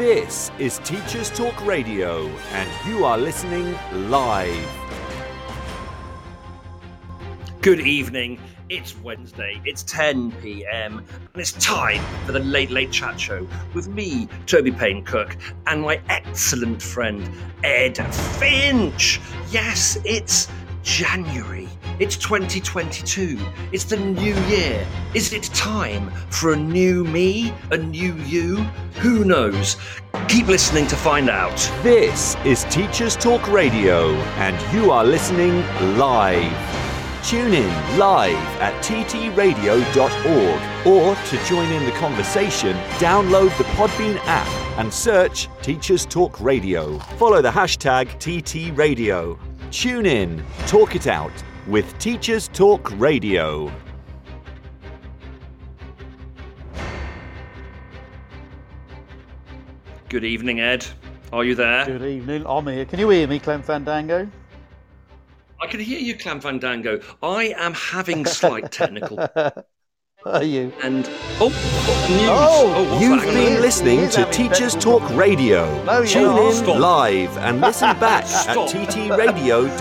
This is Teachers Talk Radio, and you are listening live. Good evening. It's Wednesday. It's 10 p.m. and it's time for the Late Late Chat Show with me, Toby Payne Cook, and my excellent friend Ed Finch. Yes, it's January. It's 2022. It's the new year. Is it time for a new me? A new you? Who knows? Keep listening to find out. This is Teachers Talk Radio, and you are listening live. Tune in live at ttradio.org or to join in the conversation, download the Podbean app and search Teachers Talk Radio. Follow the hashtag TTRadio. Tune in, talk it out with Teachers Talk Radio. Good evening, Ed. Are you there? Good evening. I'm here. Can you hear me, Clem Fandango? I can hear you, Clem Fandango. I am having slight technical. Are you? And oh, oh news. Oh, oh what's You've that? Hang been listening to Teachers Talk Radio. No, Tune not. in Stop. live and listen back at Stop. ttradio.org.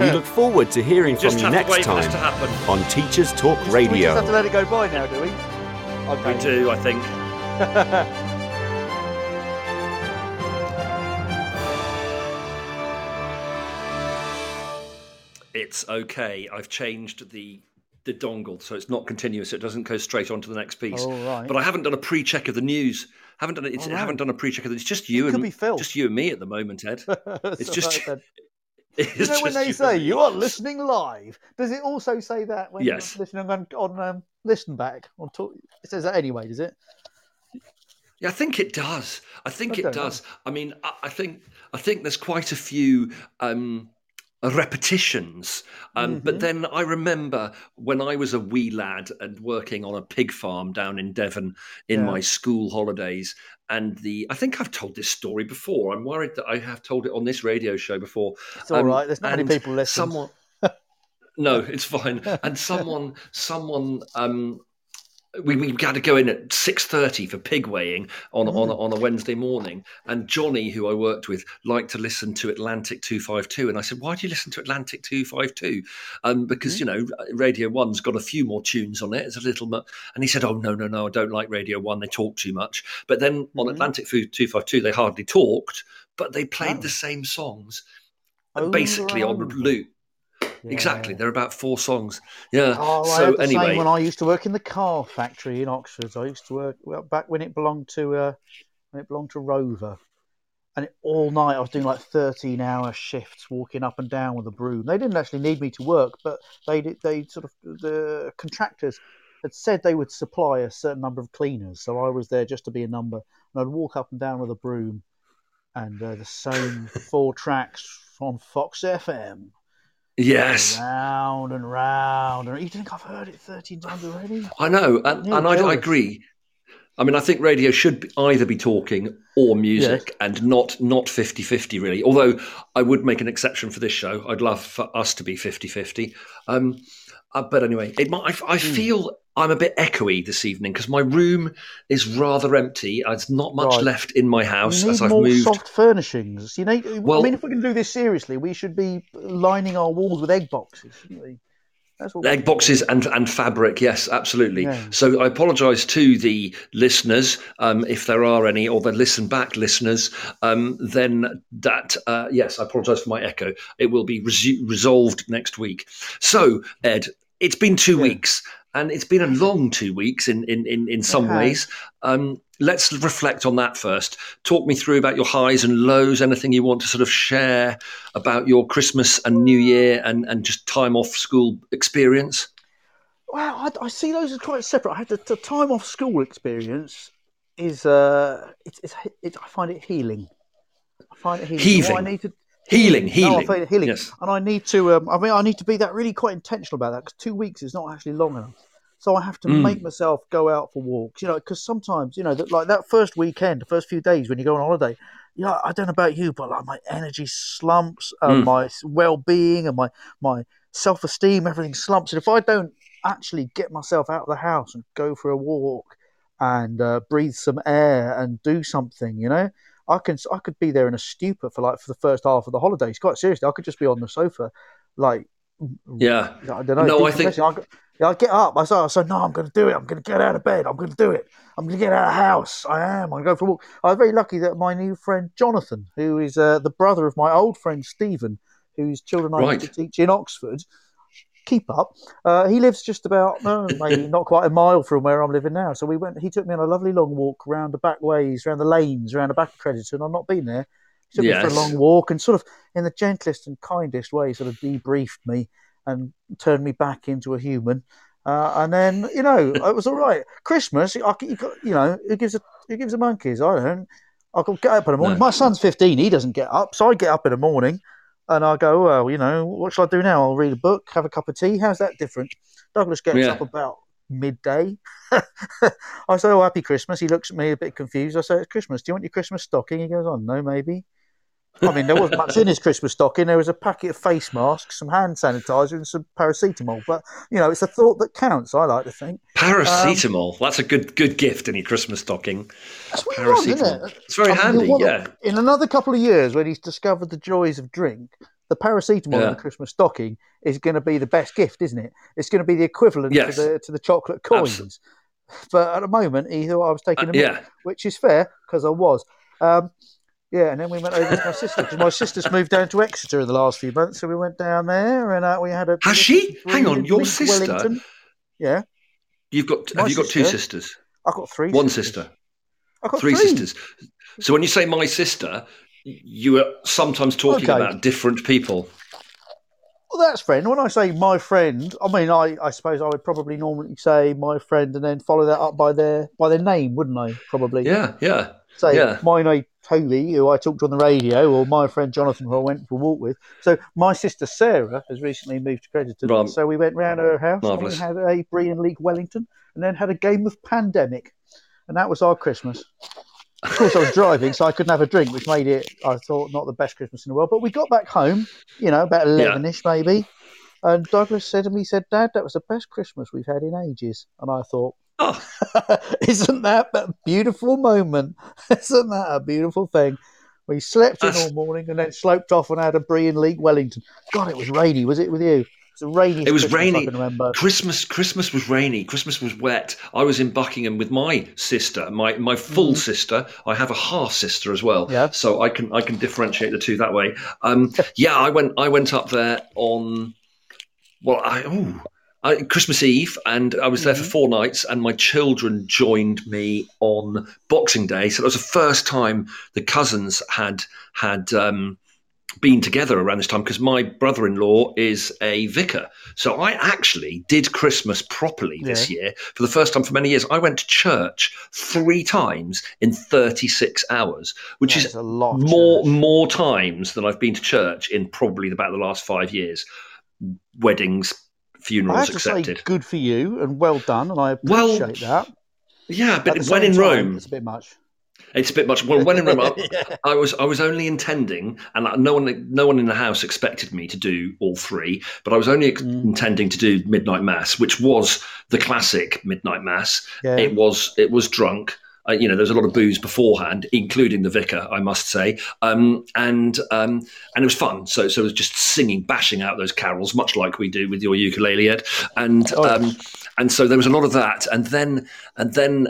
we look forward to hearing from you next to wait for time this to happen. on Teachers Talk Radio. We just Radio. have to let it go by now, do we? Okay. We do, I think. It's okay. I've changed the the dongle so it's not continuous. It doesn't go straight on to the next piece. All right. But I haven't done a pre-check of the news. Haven't done it. It's, Oh, no. haven't done a pre-check of it. It's just you It and could be Phil. just you and me at the moment, Ed. It's just- You It's know when they you say you are listening live, does it also say that when Yes. you're listening on, on um, listen back on talk? It says that anyway, does it? Yeah, I think it does. I think I it don't know. does. I mean, I, I think I think there's quite a few um, repetitions. Um, But Mhm. then I remember when I was a wee lad and working on a pig farm down in Devon in Yeah. my school holidays. And the I think I've told this story before. I'm worried that I have told it on this radio show before. It's all Um, right. There's not many people listening. Someone, no, it's fine. And someone, someone, um, we, we had to go in at six thirty for pig weighing on on Mm. on a Wednesday morning. And Johnny, who I worked with, liked to listen to Atlantic two five two. And I said, "Why do you listen to Atlantic two five two? Um, because you know Radio One's got a few more tunes on it. It's a little." Mu-. And he said, "Oh no, no, no, I don't like Radio One. They talk too much." But then on Mhm. Atlantic two five two, they hardly talked, but they played Oh. the same songs Over basically and on over. Loop. Exactly, Yeah. there are about four songs. Yeah. Oh, I so had the anyway, same when I used to work in the car factory in Oxford. I used to work well, back when it belonged to uh, when it belonged to Rover, and it, all night I was doing like thirteen hour shifts, walking up and down with a broom. They didn't actually need me to work, but they did. They sort of the contractors had said they would supply a certain number of cleaners, so I was there just to be a number, and I'd walk up and down with a broom, and uh, the same four tracks from Fox FM. Yes, Round and round. And you think I've heard it 13 times already? I know, and, Yeah, and I, I agree. I mean, I think radio should be, either be talking or music, and not not 50-50 really. Although I would make an exception for this show. I'd love for us to be 50-50. Um, uh, but anyway, it might, I, I Hmm. feel I'm a bit echoey this evening because my room is rather empty. There's not much Right. left in my house you as I've more moved. soft furnishings. You need. Well- I mean, if we're going to do this seriously, we should be lining our walls with egg boxes, shouldn't we? Egg boxes and, and fabric, yes, absolutely. Yeah. So I apologise to the listeners, um, if there are any, or the listen back listeners. Um, then that, uh, yes, I apologise for my echo. It will be resolved next week. So Ed, it's been two Yeah. weeks, and it's been a long two weeks in in in, in some has. ways. Um, let's reflect on that first. Talk me through about your highs and lows. Anything you want to sort of share about your Christmas and New Year and and just time off school experience. Well, I, I see those as quite separate. I had the, the time off school experience is uh, it's, it's, it's I find it healing. I find it healing. Heaving. What I need to Healing, healing. it healing. Yes. And I need to. Um, I mean, I need to be that really quite intentional about that because two weeks is not actually long enough. So I have to Mm. make myself go out for walks. You know, because sometimes you know, that, like that first weekend, the first few days when you go on holiday, yeah, I don't know about you, but like my energy slumps, uh, Mm. my well-being, and my my self-esteem, everything slumps. And if I don't actually get myself out of the house and go for a walk, and uh, breathe some air and do something. You know, I can I could be there in a stupor for like for the first half of the holidays. Quite seriously, I could just be on the sofa, like yeah. I don't know. No, I think I, I get up. I say, I say, no, I'm going to do it. I'm going to get out of bed. I'm going to do it. I'm going to get out of the house. I am. I'm going to go for a walk. I was very lucky that my new friend Jonathan, who is uh, the brother of my old friend Stephen, whose children I Right. used to teach in Oxford, keep up. Uh, he lives just about, maybe not quite a mile from where I'm living now. So we went. He took me on a lovely long walk around the back ways, around the lanes, around the back of Crediton. I've not been there. He took me for a long walk and sort of, in the gentlest and kindest way, sort of debriefed me and turned me back into a human. Uh, and then you know it was all right. Christmas, I, you, you know, who gives a who gives a monkeys? I don't. I could get up in the morning. No. My son's fifteen; he doesn't get up, so I get up in the morning, and I go, well, you know, what shall I do now? I'll read a book, have a cup of tea. How's that different? Douglas gets Yeah. up about midday. I say, oh, happy Christmas. He looks at me a bit confused. I say, it's Christmas. Do you want your Christmas stocking? He goes, oh, no, maybe. I mean, there wasn't much in his Christmas stocking. There was a packet of face masks, some hand sanitizer, and some paracetamol. But you know, it's a thought that counts. I like to think paracetamol. That's a good good gift in your Christmas stocking. that's what you want, isn't it? It's very I handy. what- Yeah. In another couple of years, when he's discovered the joys of drink, the paracetamol Yeah. in the Christmas stocking is going to be the best gift, isn't it? It's going to be the equivalent Yes. to the to the chocolate coins. Abs- But at the moment, he thought I was taking Uh, a mick, yeah. which is fair because I was. Um, yeah, and then we went over to my sister because my sister's moved down to Exeter in the last few months, so we went down there and uh, we had a. Has she? Hang on, your sister? Wellington. Yeah, You've got My have you got two sisters? I've got three. One sisters. sister. I've got Three sisters. So when you say my sister, you are sometimes talking Okay. about different people. Well, that's friend. When I say my friend, I mean I, I suppose I would probably normally say my friend and then follow that up by their by their name, wouldn't I? Probably. Yeah, yeah. Say yeah. my name Toby, who I talked to on the radio, or my friend Jonathan, who I went for a walk with. So my sister Sarah has recently moved to Crediton, Right. so we went round her house Marvellous. and we had a Brie and League Wellington, and then had a game of Pandemic, and that was our Christmas. Of course, I was driving, so I couldn't have a drink, which made it, I thought, not the best Christmas in the world. But we got back home, you know, about eleven-ish maybe, and Douglas said to me, he "said Dad, that was the best Christmas we've had in ages." And I thought, Oh, isn't that a beautiful moment? Isn't that a beautiful thing? We slept in all morning and then sloped off and had a brie and leek Wellington. God, it was rainy. Was it with you? It was a rainy. It was Christmas, rainy. Remember. Christmas Christmas was rainy. Christmas was wet. I was in Buckingham with my sister, my my full sister. I have a half sister as well. Mm. Yeah. So I can I can differentiate the two that way. Um, yeah, I went I went up there on well I oh I, Christmas Eve, and I was there Mm-hmm. for four nights, and my children joined me on Boxing Day. So that was the first time the cousins had had um, been together around this time because my brother-in-law is a vicar. So I actually did Christmas properly this year for the first time for many years. I went to church three times in 36 hours, which is a lot. more church. more times than I've been to church in probably about the last five years. Weddings, I funerals have to say, good for you and well done, and I Well, appreciate that. yeah, but when in time, Rome, it's a bit much. it's a bit much. Well, when in Rome, I, Yeah. I was I was only intending, and no one no one in the house expected me to do all three, but I was only Mm. intending to do midnight mass, which was the classic midnight mass. Yeah. It was it was drunk. Uh, you know, there's a lot of booze beforehand, including the vicar, I must say, um, and um, and it was fun. So so it was just singing, bashing out those carols, much like we do with your ukulele, Ed, and Oh, um, and so there was a lot of that, and then and then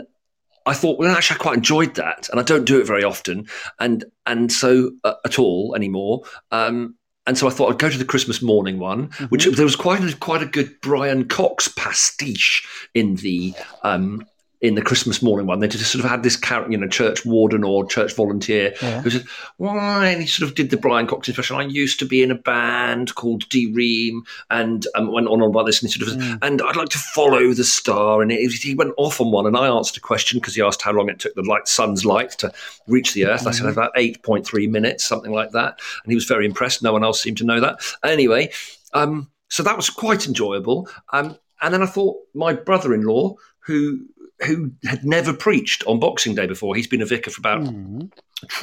I thought, well, actually, I quite enjoyed that, and I don't do it very often, and and so uh, at all anymore. Um, and so I thought I'd go to the Christmas morning one, which there was quite a quite a good Brian Cox pastiche in the um, in the Christmas morning one. They just sort of had this character, you know, church warden or church volunteer Yeah. who said, "Why?" And he sort of did the Brian Cox impression. I used to be in a band called D Ream, and um, went on and about this, and he sort of, Mm. and I'd like to follow the star. And it, he went off on one, and I answered a question because he asked how long it took the light, sun's light to reach the Earth. I said about eight point three minutes, something like that, and he was very impressed. No one else seemed to know that. Anyway, um, so that was quite enjoyable. Um, and then I thought my brother-in-law, who who had never preached on Boxing Day before, he's been a vicar for about Mm.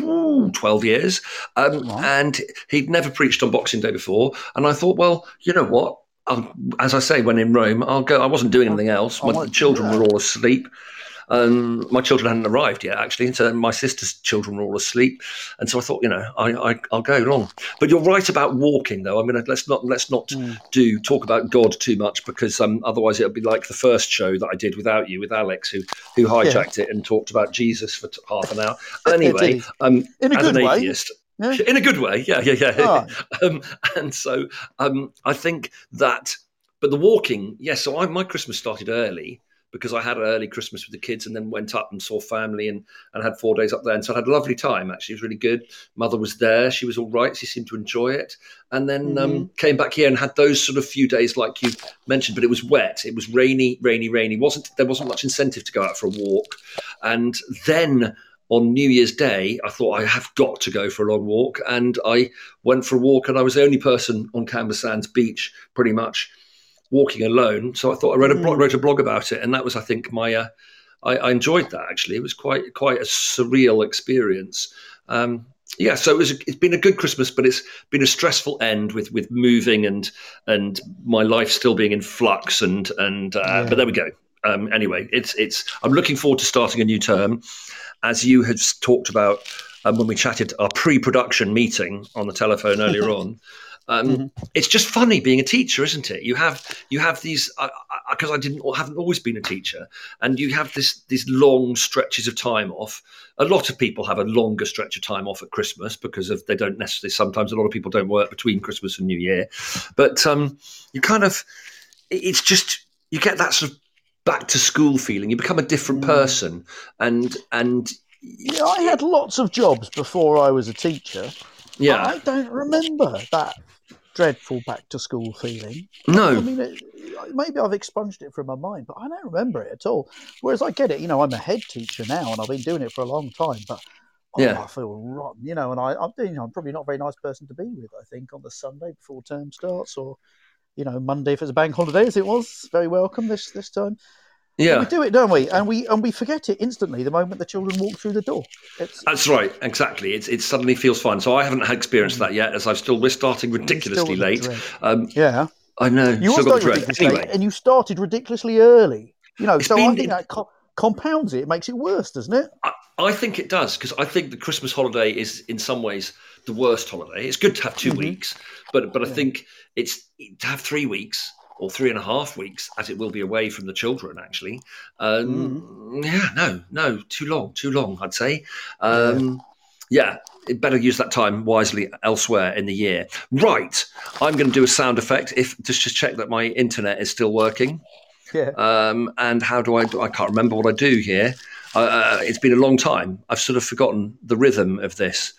ooh, 12 years. Um. And he'd never preached on Boxing Day before. And I thought, well, you know what? I'll, as I say, when in Rome, I'll go. I wasn't doing anything else. My children were all asleep. Um, my children hadn't arrived yet, actually, so my sister's children were all asleep, and so I thought, you know, I, will go along. But you're right about walking, though. I mean, let's not let's not mm. do talk about God too much because um, otherwise it'll be like the first show that I did without you with Alex, who who hijacked yeah. it and talked about Jesus for t- half an hour. Anyway, um, in a as good an way. atheist. Yeah. In a good way, yeah, yeah, yeah. Oh. um, and so um, I think that, but the walking, yes. Yeah, so I, my Christmas started early, because I had an early Christmas with the kids and then went up and saw family and, and had four days up there. And so I had a lovely time, actually. It was really good. Mother was there. She was all right. She seemed to enjoy it. And then um, mm-hmm. um, came back here and had those sort of few days like you mentioned, but it was wet. It was rainy, rainy, rainy. wasn't There wasn't much incentive to go out for a walk. And then on New Year's Day, I thought I have got to go for a long walk. And I went for a walk and I was the only person on Camber Sands Beach pretty much – walking alone. So I thought I wrote a blog, mm. wrote a blog about it, and that was, I think, my. Uh, I, I, enjoyed that actually. It was quite quite a surreal experience. Um, yeah, so it was. It's been a good Christmas, but it's been a stressful end with with moving and and my life still being in flux. And and uh, yeah. but there we go. Um, anyway, it's it's. I'm looking forward to starting a new term, as you had talked about um, when we chatted our pre-production meeting on the telephone earlier on. Um, mm-hmm. It's just funny being a teacher, isn't it? You have you have these because I, I, I, didn't haven't always been a teacher, and you have this these long stretches of time off. A lot of people have a longer stretch of time off at Christmas because of they don't necessarily. Sometimes a lot of people don't work between Christmas and New Year, but um, you kind of it's just you get that sort of back to school feeling. You become a different mm. person, and and yeah, I had lots of jobs before I was a teacher. Yeah, I don't remember that dreadful back to school feeling. No, I mean, it, maybe I've expunged it from my mind, but I don't remember it at all. Whereas I get it, you know, I'm a head teacher now, and I've been doing it for a long time, but. Oh, yeah. I feel rotten, you know, and I, I'm, you know, I'm probably not a very nice person to be with. I think on the Sunday before term starts, or you know, Monday if it's a bank holiday, as it was. Very welcome this this time. Yeah, we do it, don't we? And we and we forget it instantly the moment the children walk through the door. It's, That's right, exactly. It's, it suddenly feels fun. So I haven't had experienced that yet, as I've still we're starting ridiculously late. Um, yeah, I know. You still got ridiculously anyway. late, and you started ridiculously early. You know, it's so been, I think that co- compounds it. It makes it worse, doesn't it? I, I think it does because I think the Christmas holiday is in some ways the worst holiday. It's good to have 2 mm-hmm. weeks, but but I think it's to have three weeks or three and a half weeks, as it will be away from the children, actually. Um, mm. Yeah, no, no, too long, too long, I'd say. Um, yeah. yeah, better use that time wisely elsewhere in the year. Right, I'm going to do a sound effect if just to check that my internet is still working. Yeah. Um, and how do I? I can't remember what I do here. Uh, uh, it's been a long time. I've sort of forgotten the rhythm of this.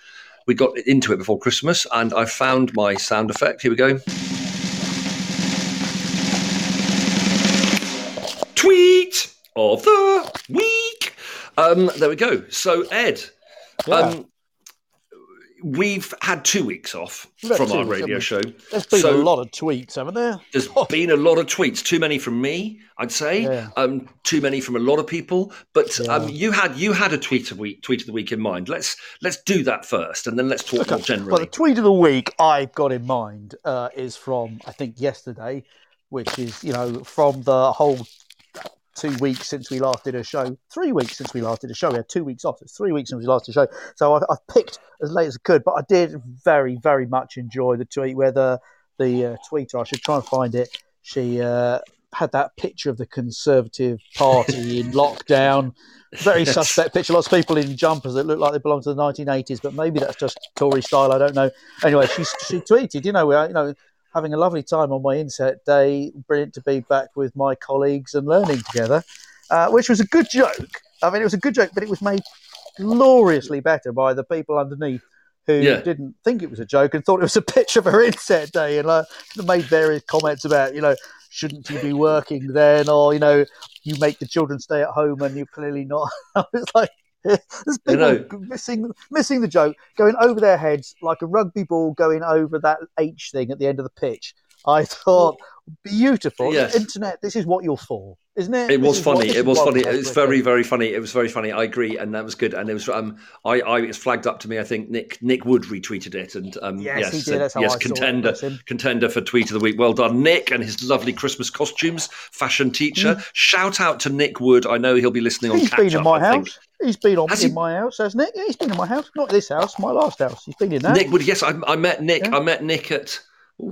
We got into it before Christmas, and I found my sound effect. Here we go. Of the week. Um, there we go. So, Ed, yeah. um, we've had two weeks off from our radio show. There's been so, a lot of tweets, haven't there? There's been a lot of tweets. Too many from me, I'd say. Yeah. Um, too many from a lot of people. But yeah. um, you had you had a tweet of week tweet of the week in mind. Let's let's do that first, and then let's talk okay. more generally. Well, the tweet of the week I've got in mind uh, is from I think yesterday, which is you know from the whole two weeks since we last did a show, three weeks since we last did a show. We had two weeks off. It's three weeks since we last did a show. So I've, I've, picked as late as I could, but I did very, very much enjoy the tweet where the, the uh, tweeter, I should try and find it, she uh, had that picture of the Conservative Party in lockdown. Very yes. suspect picture. Lots of people in jumpers that look like they belong to the 1980s, but maybe that's just Tory style. I don't know. Anyway, she, she tweeted, you know, you know, having a lovely time on my inset day. Brilliant to be back with my colleagues and learning together, uh, which was a good joke. I mean, it was a good joke, but it was made gloriously better by the people underneath who yeah. didn't think it was a joke and thought it was a picture of her inset day and made various comments about, you know, shouldn't you be working then? Or, you know, you make the children stay at home and you're clearly not. I was like, there's people missing missing the joke, going over their heads like a rugby ball going over that H thing at the end of the pitch. I thought beautiful. Yes. Internet. This is what you're for, isn't it? It was what- funny. It was funny. It was very, very funny. It was very funny. I agree, and that was good. And it was um, I, I it was flagged up to me. I think Nick Nick Wood retweeted it, and um, Yes, yes, he did. said- That's how yes, saw it. contender, contender for tweet of the week. Well done, Nick, and his lovely Christmas costumes. Fashion teacher. Shout out to Nick Wood. I know he'll be listening on. Mm. He's been in my house. He's been on Has in he? my house, hasn't he? Yeah, he's been in my house. Not this house, my last house. He's been in that. Nick Wood. Yes, I, I met Nick. Yeah. I met Nick at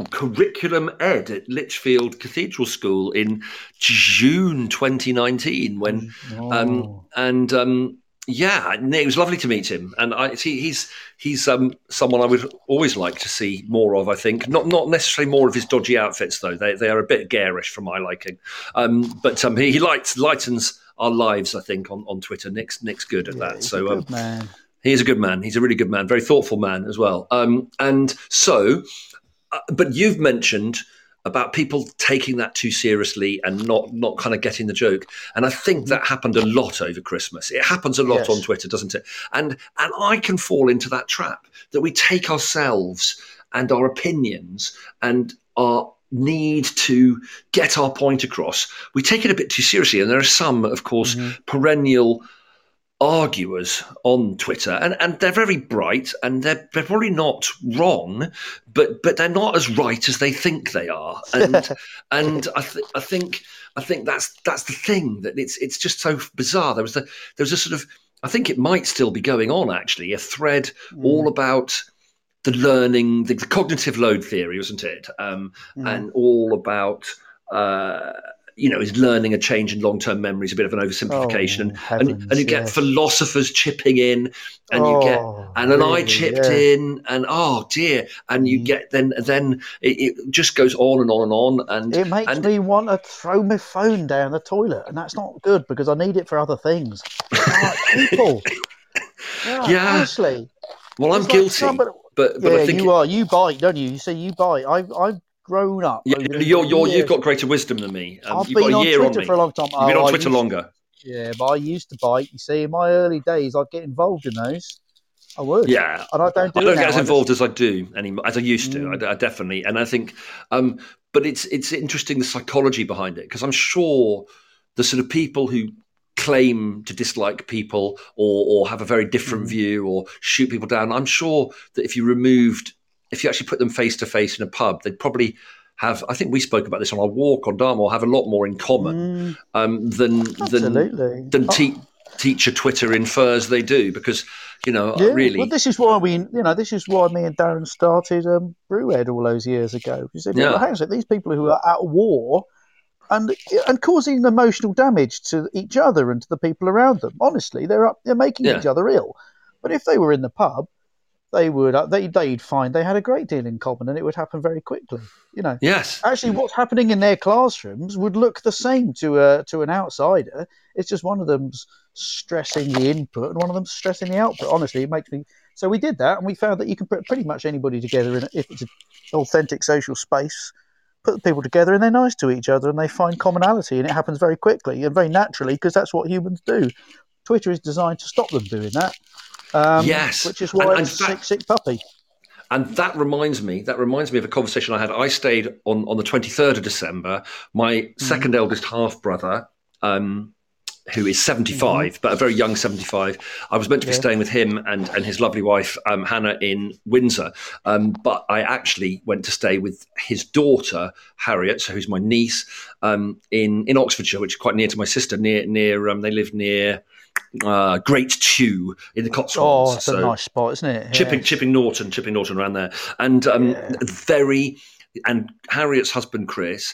Curriculum Ed at Lichfield Cathedral School in June 2019 when Um, Oh. and um, yeah, it was lovely to meet him. And I, he, he's he's um, someone I would always like to see more of. I think not not necessarily more of his dodgy outfits though. They they are a bit garish for my liking. Um, but um, he, he lights, lightens our lives. I think on, on Twitter. Nick's Nick's good at Yeah, that. he's So a um, he is a good man. He's a really good man, very thoughtful man as well. Um, and so, Uh, but you've mentioned about people taking that too seriously and not not kind of getting the joke. And I think that happened a lot over Christmas. It happens a lot Yes. on Twitter, doesn't it? And and I can fall into that trap that we take ourselves and our opinions and our need to get our point across. We take it a bit too seriously, and there are some, of course, mm-hmm. perennial arguers on Twitter, and, and they're very bright, and they're they're probably not wrong, but but they're not as right as they think they are, and and I th- I think I think that's that's the thing that it's it's just so bizarre. There was the there was a sort of I think it might still be going on actually a thread all about the learning the, the cognitive load theory, wasn't it? Um, And all about. Uh, you know, is learning a change in long-term memory is a bit of an oversimplification, Oh, and, and heavens, and you get yes. philosophers chipping in, and you get Oh, and then I chipped yeah. in, and oh dear, and you Mm. get then then it, it just goes on and on and on, and It makes and me want to throw my phone down the toilet, and that's not good because I need it for other things. Like people. Yeah, Yeah. honestly. well, I'm like guilty, somebody- but but yeah, I think you are. You bite, don't you? You say you bite. I've I've grown up. yeah, you're, you're, years. you've got greater wisdom than me. Um, I've you've been got a on year Twitter on for a long time. You've been Oh, on I Twitter used- longer. Yeah, but I used to bite. You see, in my early days, I'd get involved in those. I would. Yeah, And I don't do I don't get as involved as I do anymore, as I used to. Mm. I, I definitely, and I think, um, but it's it's interesting the psychology behind it because I'm sure the sort of people who claim to dislike people or or have a very different Mm. view or shoot people down. I'm sure that if you removed, if you actually put them face to face in a pub, they'd probably have. I think we spoke about this on our walk on Dartmoor. Have a lot more in common Mm, um, than than absolutely. than Oh, te- teacher Twitter infers they do because you know Yeah, really. Well, this is why we, you know, this is why me and Daryn started um, BrewEd all those years ago. We said, Yeah. well, hang on a sec, these people who are at war and and causing emotional damage to each other and to the people around them. Honestly, they're up, they're making Yeah. each other ill. But if they were in the pub, they would uh, they they'd find they had a great deal in common, and it would happen very quickly. You know, yes. actually, what's happening in their classrooms would look the same to a to an outsider. It's just one of them's stressing the input and one of them's stressing the output. Honestly, it makes me. So we did that, and we found that you can put pretty much anybody together in if it's an authentic social space. Put the people together, and they're nice to each other, and they find commonality, and it happens very quickly and very naturally because that's what humans do. Twitter is designed to stop them doing that. Um, Yes. which is why and it's a fact- sick, sick puppy. And that reminds me, that reminds me of a conversation I had. I stayed on, on the 23rd of December. My second eldest half brother, um, who is 75, but a very young 75, I was meant to be Yeah. staying with him and, and his lovely wife, um, Hannah, in Windsor. Um, but I actually went to stay with his daughter, Harriet, so who's my niece, um, in, in Oxfordshire, which is quite near to my sister. Near, near um, they live near uh, Great Tew in the Cotswolds. Oh, it's So- a nice spot, isn't it? chipping chipping Norton, chipping Norton around there, and um, Yeah. very and Harriet's husband Chris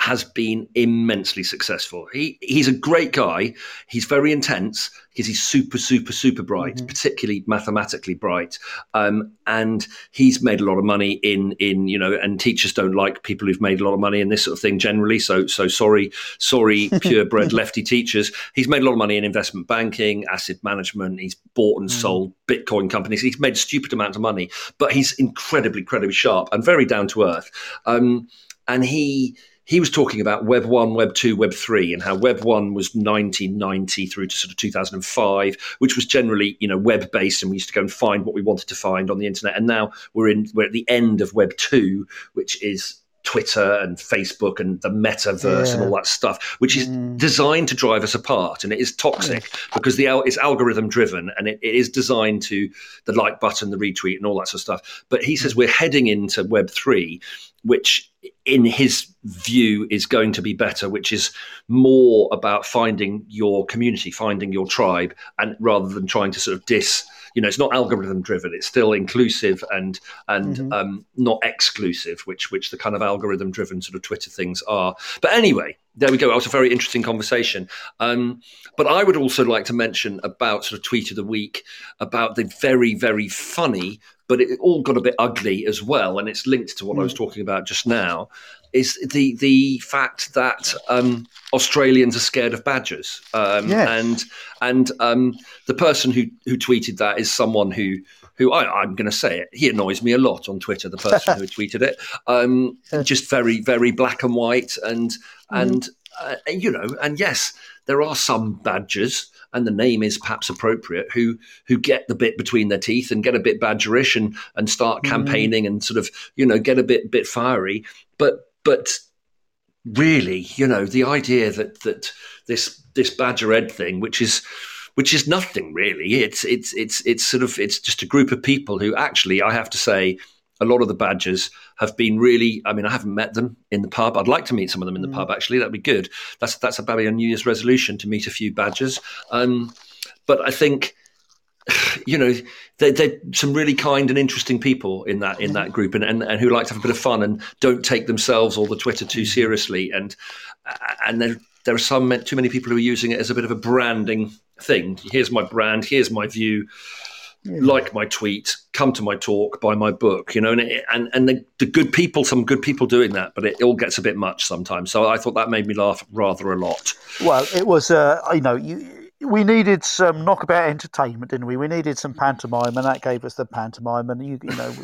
has been immensely successful. He he's a great guy. He's very intense because he's super super super bright, Mhm. particularly mathematically bright. Um, and he's made a lot of money in in you know, and teachers don't like people who've made a lot of money in this sort of thing generally. So so sorry sorry purebred lefty teachers. He's made a lot of money in investment banking, asset management. He's bought and Mm. sold Bitcoin companies. He's made stupid amounts of money, but he's incredibly incredibly sharp and very down to earth. Um, and he he was talking about Web one, Web two, Web three, and how Web one was 1990 through to sort of 2005, which was generally you know web based, and we used to go and find what we wanted to find on the internet. And now we're in we're at the end of Web two, which is Twitter and Facebook and the metaverse Yeah. and all that stuff, which is Mm. designed to drive us apart, and it is toxic because the it's algorithm driven and it, it is designed to the like button, the retweet, and all that sort of stuff. But he says we're heading into Web three, which in his view is going to be better, which is more about finding your community, finding your tribe, and rather than trying to sort of dis. You know, it's not algorithm driven. It's still inclusive and and Mhm. um, not exclusive, which which the kind of algorithm driven sort of Twitter things are. But anyway, there we go. That was a very interesting conversation. Um, but I would also like to mention about sort of tweet of the week about the very very funny, but it all got a bit ugly as well, and it's linked to what I was talking about just now. Is the the fact that um, Australians are scared of badgers, um, Yes. and and um, the person who who tweeted that is someone who who I, I'm going to say it. He annoys me a lot on Twitter. The person who tweeted it, um, just very very black and white, and and uh, you know, and yes, there are some badgers, and the name is perhaps appropriate, who who get the bit between their teeth and get a bit badgerish and and start campaigning and sort of you know get a bit bit fiery, but but really, you know, the idea that that this this Badger Ed thing, which is which is nothing really, it's it's it's it's sort of it's just a group of people who actually, I have to say, a lot of the Badgers have been really. I mean, I haven't met them in the pub. I'd like to meet some of them in the pub. Actually, that'd be good. That's that's about a New Year's resolution to meet a few Badgers. Um, but I think you know they're, they're some really kind and interesting people in that in that group and, and, and who like to have a bit of fun and don't take themselves or the twitter too seriously and and there, there are some too many people who are using it as a bit of a branding thing here's my brand here's my view like my tweet come to my talk buy my book you know and it, and, and the, the good people some good people doing that but it all gets a bit much sometimes. So i thought that made me laugh rather a lot. Well, it was, uh, you know, you, we needed some knockabout entertainment, didn't we? We needed some pantomime, and that gave us the pantomime. And you, you know,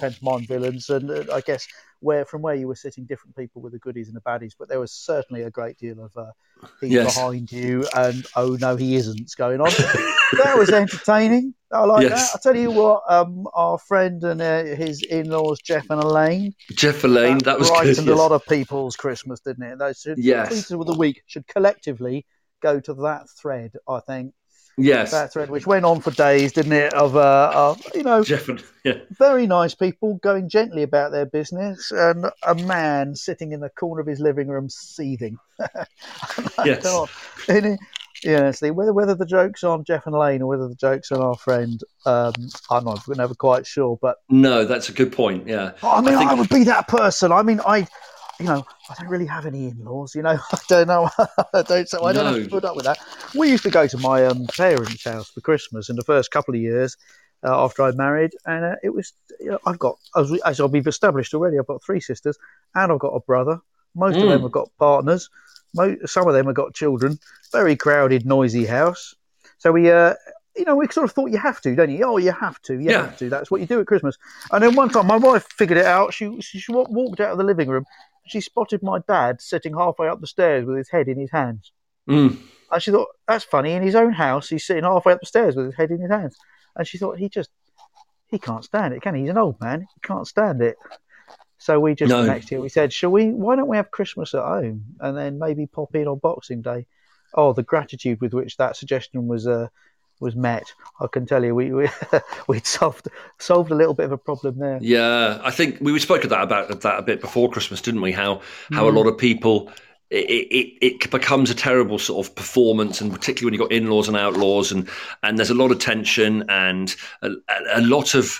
pantomime villains, and uh, I guess where from where you were sitting, different people with the goodies and the baddies, but there was certainly a great deal of uh, he's Yes. behind you, and oh no, he isn't going on. that was entertaining. I like Yes. that. I tell you what, um, our friend and uh, his in-laws, Jeff and Elaine, jeff elaine that was good brightened a lot of people's Christmas, didn't it? Those Yes. tweeters of the week should collectively go to that thread. I think yes that thread, which went on for days, didn't it? Of, uh, of you know, jeff and, yeah very nice people going gently about their business, and a man sitting in the corner of his living room seething. Yes. And it- Honestly, whether whether the joke's on Jeff and Lane or whether the joke's on our friend, um, I'm not never quite sure. But No, that's a good point. Yeah. I mean, I, think- would be that person. I mean, I, you know, I don't really have any in-laws. You know, I don't know. I don't. So I don't have to put up with that. We used to go to my um, parents' house for Christmas in the first couple of years uh, after I married, and uh, it was. You know, I've got, as, we, as we've established already, I've got three sisters, and I've got a brother. Most of Mm. them have got partners. Mo- some of them have got children. Very crowded, noisy house. So we, uh, you know, we sort of thought you have to, don't you? Oh, you have to, you Yeah. have to. That's what you do at Christmas. And then one time, my wife figured it out. She, she walked out of the living room. She spotted my dad sitting halfway up the stairs with his head in his hands. Mm. And she thought, that's funny. In his own house, he's sitting halfway up the stairs with his head in his hands. And she thought, he just, he can't stand it, can he? He's an old man. He can't stand it. So we just, No. next year, we said, shall we, why don't we have Christmas at home and then maybe pop in on Boxing Day? Oh, the gratitude with which that suggestion was, uh, was met. I can tell you, we, we, we'd solved, solved a little bit of a problem there. Yeah, I think we spoke of that about that a bit before Christmas, didn't we? How how a Mm. lot of people it, it it becomes a terrible sort of performance, and particularly when you've got in-laws and outlaws, and and there's a lot of tension and a, a lot of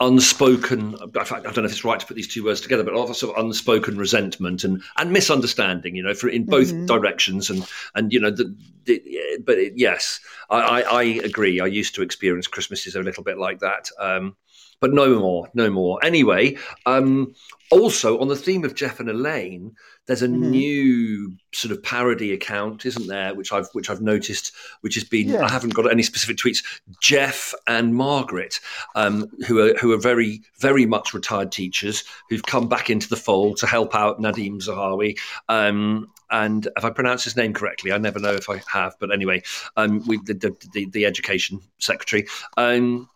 unspoken in fact i don't know if it's right to put these two words together but a lot of sort of unspoken resentment and and misunderstanding you know for in both Mhm. directions and and you know the, the but it, yes I, I i agree i used to experience christmases a little bit like that um but no more no more anyway um also on the theme of jeff and elaine there's a Mhm. new sort of parody account isn't there which i've which i've noticed which has been Yeah. i haven't got any specific tweets jeff and margaret um, who are who are very very much retired teachers who've come back into the fold to help out Nadhim Zahawi. Um, and if I pronounce his name correctly, I never know if I have, but anyway, um, we the, the, the the education secretary. Um,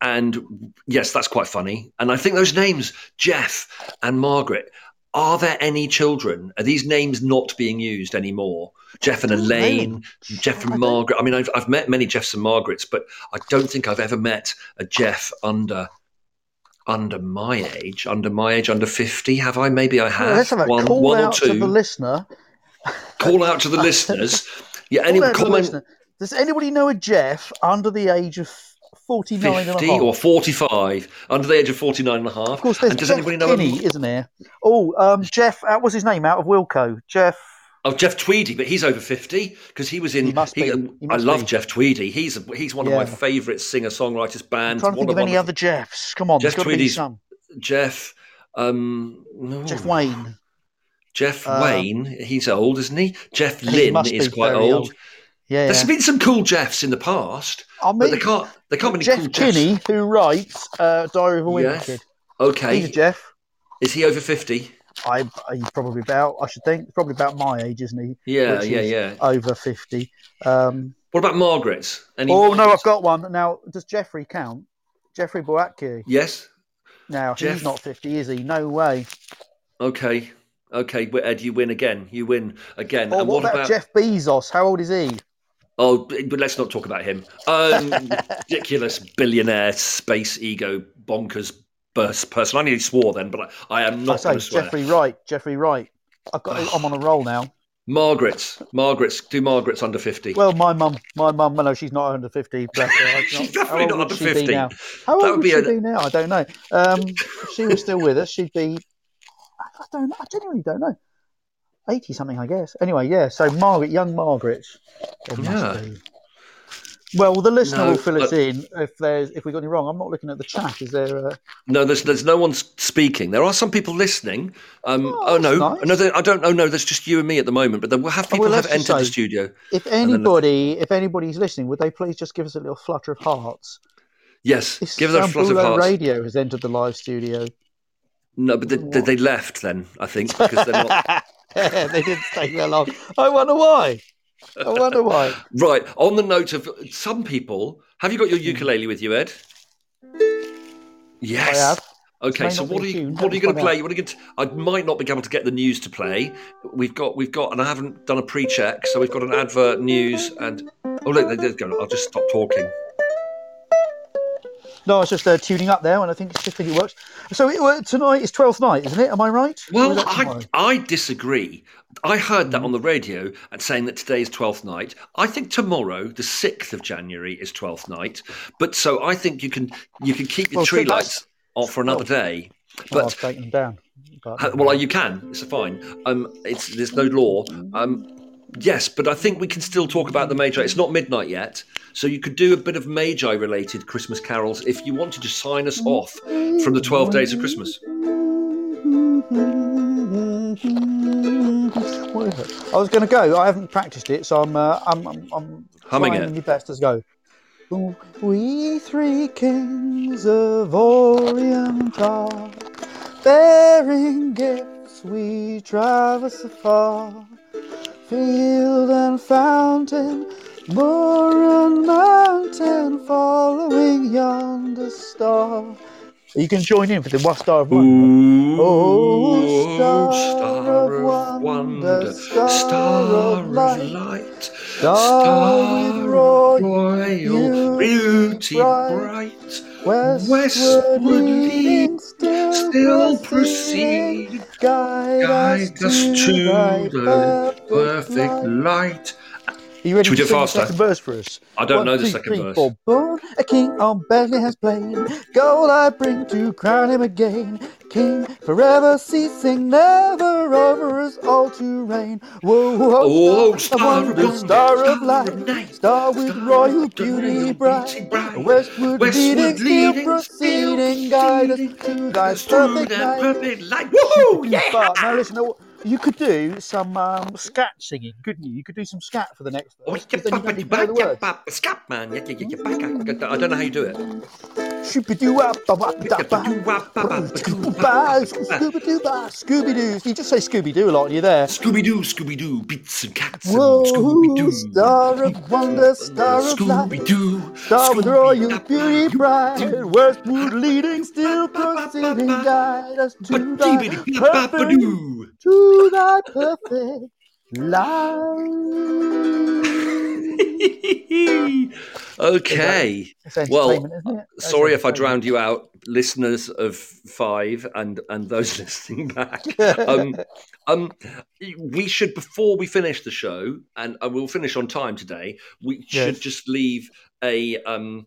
and yes, that's quite funny. And I think those names, Jeff and Margaret, are there any children? Are these names not being used anymore? Jeff and Elaine, Jeff and Margaret. I mean, I've, I've met many Jeffs and Margarets, but I don't think I've ever met a Jeff under under my age, under my age, under fifty. Have I? Maybe I have. Well, let's have a one, call one or out to the listener. Call out to the listeners. Yeah, any out to the comment? Does anybody know a Jeff under the age of 49 and a 50 half? or 45 under the age of 49 and a half. Of course, there's and does Jeff anybody know Kinney, isn't there? Oh, um, Jeff, uh, what's his name out of Wilco? Jeff. Oh, Jeff Tweedy, but he's over 50 because he was in. He must be. He I love be. Jeff Tweedy. He's he's one of my favourite singer songwriters I'm bands. trying to think of any one other Jeffs. Come on, Jeff there's got to be Tweedy's- some. Jeff. Um, no. Jeff Wayne. Jeff Um, Wayne. He's old, isn't he? Jeff He Lynne must is quite very old. Yeah. There's yeah. been some cool Jeffs in the past, I but mean, they can't. They can't be Jeff cool Jeffs. Kinney, who writes uh, Diary of a Wimpy. Kid. Okay, He's a Jeff. is he over 50? I, he's probably about, I should think, probably about my age, isn't he? Yeah, yeah, yeah. Over 50. Um, What about Margaret? Any oh, no, I've got one. Now, does Jeffrey count? Jeffrey Boakye. Yes. Now, Jeff- he's not 50, is he? No way. Okay. Okay, Ed, you win again. You win again. Or and what, about, Jeff Bezos? How old is he? Oh, but let's not talk about him. Um, ridiculous billionaire, space ego, bonkers burst person. I nearly swore then, but I, I am I not say to swear. Jeffrey Wright. Jeffrey Wright. I've got. I'm on a roll now. Margaret's. Margaret's. Do Margaret's under 50. Well, my mum, my mum. Well, no, she's not under fifty. Bless her. She's How definitely not under 50. now? How That old would she a- be now? I don't know. Um, if she was still with us, she'd be. I don't. I genuinely don't know. Eighty something, I guess. Anyway, yeah. So Margaret, young Margaret. Yeah. be. Well, the listener No, will fill us but- in if there's if we got any wrong. I'm not looking at the chat. Is there? Uh, No, there's there's no one speaking. There are some people listening. Um, Oh, oh, no, that's nice. no, there- I don't. Oh no, there's just you and me at the moment. But then we'll have people have entered the studio. if anybody, if anybody's listening, would they please just give us a little flutter of hearts? Yes, If give us a flutter of hearts. Radio has entered the live studio. No, but they, they, they left then. I think because they're not. they didn't stay there long. I wonder why. I wonder why. Right. On the note of some people, have you got your hmm. ukulele with you, Ed? Yes. I have. Okay, so what are you what are you going to play? What are you going to? I might not be able to get the news to play. We've got we've got, and I haven't done a pre-check, so we've got an advert, news, and oh look, they did go. I'll just stop talking. No, I was just uh, tuning up there, and I think I think it works. So it, well, tonight is twelfth night, isn't it? Am I right? Well, is that tomorrow? I, I disagree. I heard that on the radio and saying that today is 12th night. I think tomorrow, the 6th of January, is 12th night. But so I think you can you can keep your Well, tree lights off for another day. Well, But I've taken them down. But, uh, well, you can. It's fine. Um, it's there's no law. Um, yes, but I think we can still talk about the Magi. It's not midnight yet, so you could do a bit of Magi-related Christmas carols if you wanted to sign us off from the 12 days of Christmas. What is it? I was going to go. I haven't practiced it, so I'm uh, I'm I'm, I'm Humming trying it. my best. Let's go. We three kings of Orient are bearing gifts. We travel traverse afar, field and fountain, moor and mountain, following yonder star. You can join in for the One Star of Wonder. Oh, star of wonder, star of light, star with royal beauty bright, Westward, Westward leading, still, still proceed. Guide, guide us to thy the perfect perfect light. light. Are you ready Should we to do it sing the faster? second verse for us? I don't One, know the two, second three, verse. four. Born a king on Bethlehem's plain, gold I bring to crown him again. King forever ceasing, never over us all to reign. Whoa, whoa, Oh, star, oh, star of of wonder, wonder, star of star of light, night, star with star royal beauty bright. bright. Westward, Westward leading, leading, proceeding, guide us to thy to perfect perfect light. Woohoo! Yeah! Now listen, now, you could do some um, scat singing, couldn't you? You could do some scat for the next Oh, verse. yeah, 'cause then you don't need to know the words. Scatman. I don't know how you do it. Scooby Doo Scooby Doo. You just say Scooby Doo a lot, you're there. Scooby Doo, Scooby Doo, beats and cats Whoa, Scooby Doo. star of wonder, star of light. Scooby Doo, Star with royal beauty bright, westward leading, still proceeding, guide us to thy perfect, to thy perfect light. okay. Well, it? Sorry if I drowned you out, listeners of five and and those listening back. Um, um, we should before we finish the show, and uh, we'll finish on time today. We should just leave a. Um,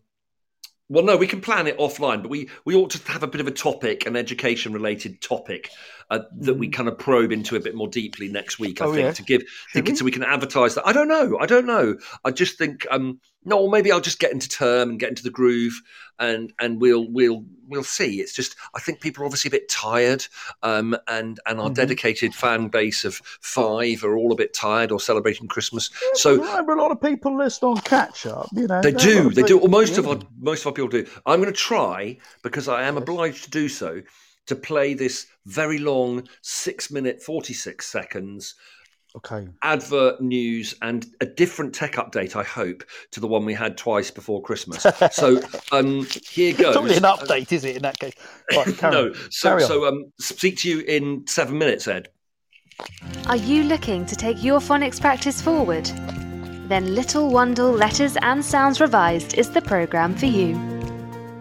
well, no, we can plan it offline, but we we ought to have a bit of a topic, an education related topic uh, that we kind of probe into a bit more deeply next week. I Mm. Oh, think yeah. to give Should we? so we can advertise that. I don't know. I don't know. I just think um, no, or maybe I'll just get into term and get into the groove, and and we'll we'll we'll see. It's just I think people are obviously a bit tired, um, and and our Mhm. dedicated fan base of five are all a bit tired or celebrating Christmas. But So remember, a lot of people listen on catch up. You know, they do, they do. Well, most of our most of our people do. I'm going to try because I am obliged to do so to play this very long six minute forty six seconds Okay. advert news and a different tech update. I hope to the one we had twice before Christmas. So um, here It's not really an update, is it? In that case, right, no, on. so Carry so um, speak to you in seven minutes, Ed. Are you looking to take your phonics practice forward? Then Little Wandle Letters and Sounds Revised is the programme for you.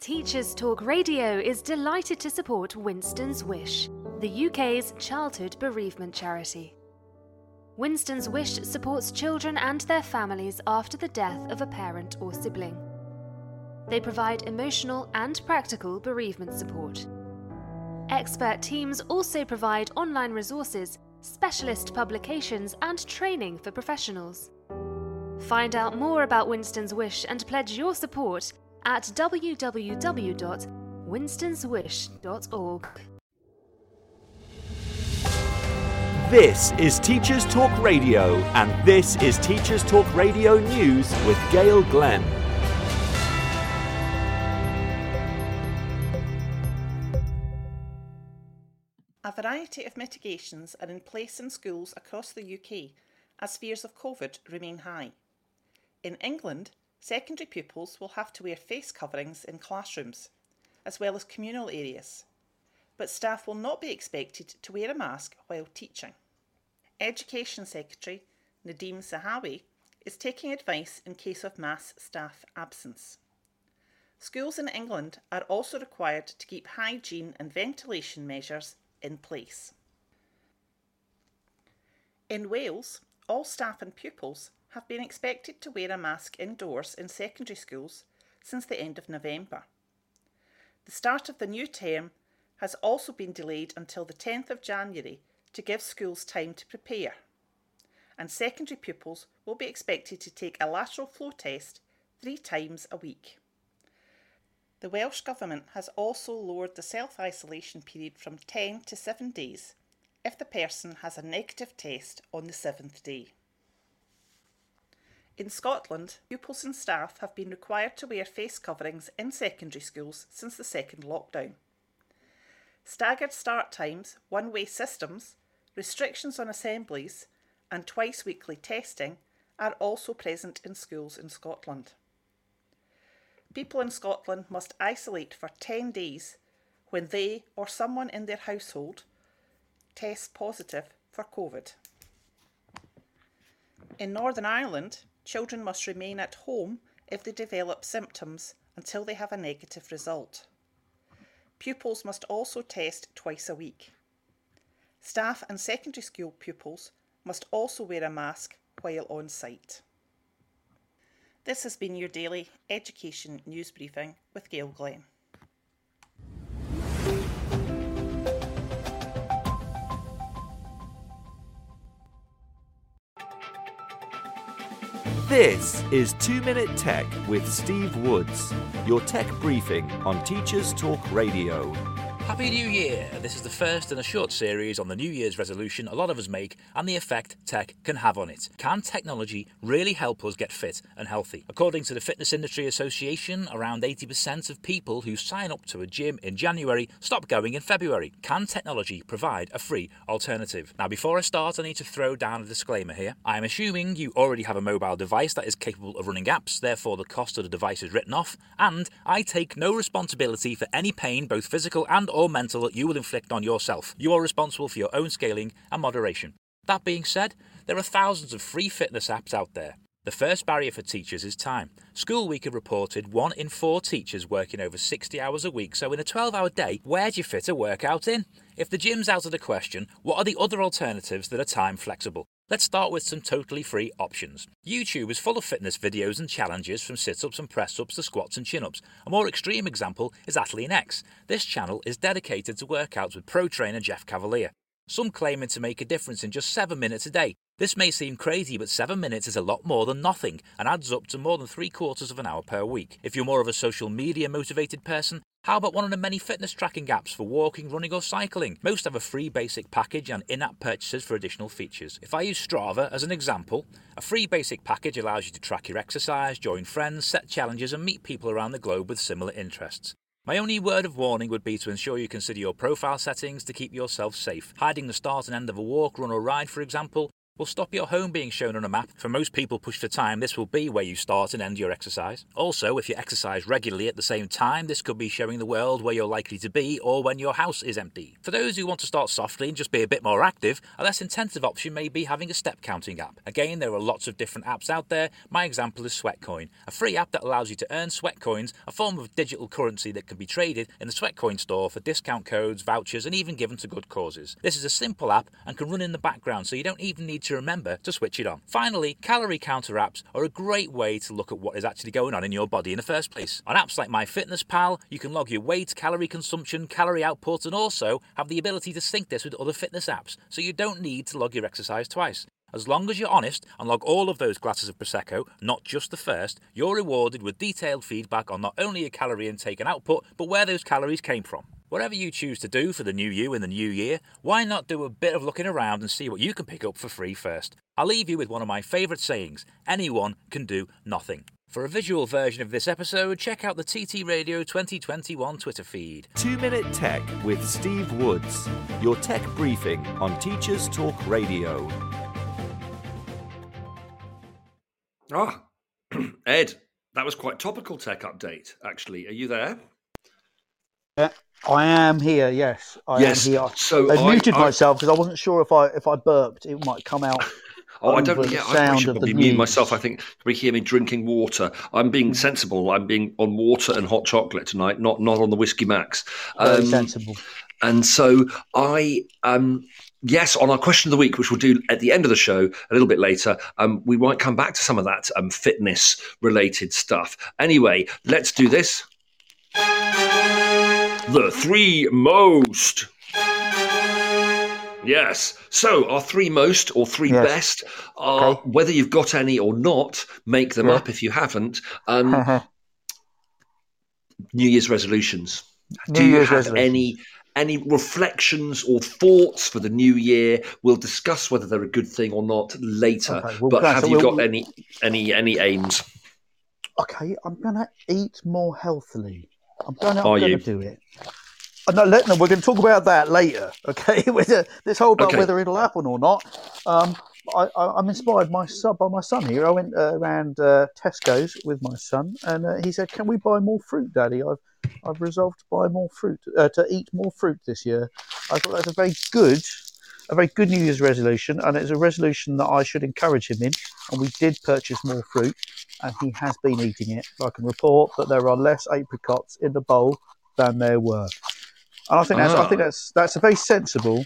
Teachers Talk Radio is delighted to support Winston's Wish, the UK's childhood bereavement charity. Winston's Wish supports children and their families after the death of a parent or sibling. They provide emotional and practical bereavement support. Expert teams also provide online resources, specialist publications, and training for professionals. Find out more about Winston's Wish and pledge your support at www.winstonswish.org. This is Teachers Talk Radio, and this is Teachers Talk Radio News with Gail Glenn. A variety of mitigations are in place in schools across the UK as fears of COVID remain high. In England, secondary pupils will have to wear face coverings in classrooms, as well as communal areas, but staff will not be expected to wear a mask while teaching. Education Secretary Nadhim Zahawi is taking advice in case of mass staff absence. Schools in England are also required to keep hygiene and ventilation measures in place. In Wales, all staff and pupils have been expected to wear a mask indoors in secondary schools since the end of November. The start of the new term has also been delayed until the 10th of January to give schools time to prepare. And secondary pupils will be expected to take a lateral flow test three times a week. The Welsh Government has also lowered the self isolation period from 10 to 7 days if the person has a negative test on the seventh day. In Scotland, pupils and staff have been required to wear face coverings in secondary schools since the second lockdown. Staggered start times, one way systems, restrictions on assemblies, and twice weekly testing are also present in schools in Scotland. People in Scotland must isolate for 10 days when they or someone in their household tests positive for COVID. In Northern Ireland, children must remain at home if they develop symptoms until they have a negative result. Pupils must also test twice a week. Staff and secondary school pupils must also wear a mask while on site. This has been your daily education news briefing with Gail Glenn. This is 2 Minute Tech with Steve Woods, your tech briefing on Teachers Talk Radio. Happy New Year! This is the first in a short series on the New Year's resolution a lot of us make and the effect tech can have on it. Can technology really help us get fit and healthy? According to the Fitness Industry Association, around 80% of people who sign up to a gym in January stop going in February. Can technology provide a free alternative? Now, before I start, I need to throw down a disclaimer here. I am assuming you already have a mobile device that is capable of running apps, therefore, the cost of the device is written off, and I take no responsibility for any pain, both physical and or mental that you will inflict on yourself. You are responsible for your own scaling and moderation. That being said, there are thousands of free fitness apps out there. The first barrier for teachers is time. School Week have reported one in four teachers working over 60 hours a week, so in a 12 hour day, where do you fit a workout in? If the gym's out of the question, what are the other alternatives that are time flexible? Let's start with some totally free options. YouTube is full of fitness videos and challenges from sit ups and press ups to squats and chin ups. A more extreme example is Athlean X. This channel is dedicated to workouts with pro trainer Jeff Cavaliere. Some claiming to make a difference in just 7 minutes a day. This may seem crazy, but 7 minutes is a lot more than nothing and adds up to more than 3 quarters of an hour per week. If you're more of a social media motivated person, how about one of the many fitness tracking apps for walking, running, or cycling? Most have a free basic package and in app purchases for additional features. If I use Strava as an example, a free basic package allows you to track your exercise, join friends, set challenges, and meet people around the globe with similar interests. My only word of warning would be to ensure you consider your profile settings to keep yourself safe. Hiding the start and end of a walk, run, or ride, for example, will stop your home being shown on a map. For most people pushed for time, this will be where you start and end your exercise. Also, if you exercise regularly at the same time, this could be showing the world where you're likely to be or when your house is empty. For those who want to start softly and just be a bit more active, a less intensive option may be having a step counting app. Again, there are lots of different apps out there. My example is Sweatcoin, a free app that allows you to earn sweat coins, a form of digital currency that can be traded in the Sweatcoin store for discount codes, vouchers, and even given to good causes. This is a simple app and can run in the background, so you don't even need to remember to switch it on. Finally, calorie counter apps are a great way to look at what is actually going on in your body in the first place. On apps like MyFitnessPal, you can log your weight, calorie consumption, calorie output, and also have the ability to sync this with other fitness apps, so you don't need to log your exercise twice. As long as you're honest and log all of those glasses of Prosecco, not just the first, you're rewarded with detailed feedback on not only your calorie intake and output, but where those calories came from. Whatever you choose to do for the new you in the new year, why not do a bit of looking around and see what you can pick up for free first? I'll leave you with one of my favourite sayings anyone can do nothing. For a visual version of this episode, check out the TT Radio 2021 Twitter feed. 2 Minute Tech with Steve Woods, your tech briefing on Teachers Talk Radio. Ah, Ed, that was quite topical tech update, actually. Are you there? Yeah, I am here. Yes, I Yes, am here. so I, muted I- myself because I wasn't sure if I if I burped, it might come out. Oh, I don't. Yeah, I, should probably mute myself. I think we hear me drinking water. I'm being sensible. I'm being on water and hot chocolate tonight, not not on the whiskey max. Very Um, sensible. And so I, um, yes, on our question of the week, which we'll do at the end of the show a little bit later, um, we might come back to some of that um, fitness related stuff. Anyway, let's do this. The three most. Yes. So our three most or three Yes. best are Okay. whether you've got any or not, make them Yeah. up if you haven't. Um, New Year's resolutions. Do you Year's have any any reflections or thoughts for the new year? We'll discuss whether they're a good thing or not later. Okay, well, but have So you we'll- got any any any aims? okay, I'm gonna eat more healthily. I'm gonna, Are I'm gonna you? do it. Uh, no, let, no, we're going to talk about that later. Okay, this whole about Okay. whether it'll happen or not. Um, I, I, I'm inspired my son, by my son here. I went uh, around uh, Tesco's with my son, and uh, he said, "Can we buy more fruit, Daddy? I've I've resolved to buy more fruit, uh, to eat more fruit this year." I thought that's a very good, a very good New Year's resolution, and it's a resolution that I should encourage him in. And we did purchase more fruit, and he has been eating it. I can report that there are less apricots in the bowl than there were. And I think that's I think Ah. that's that's a very sensible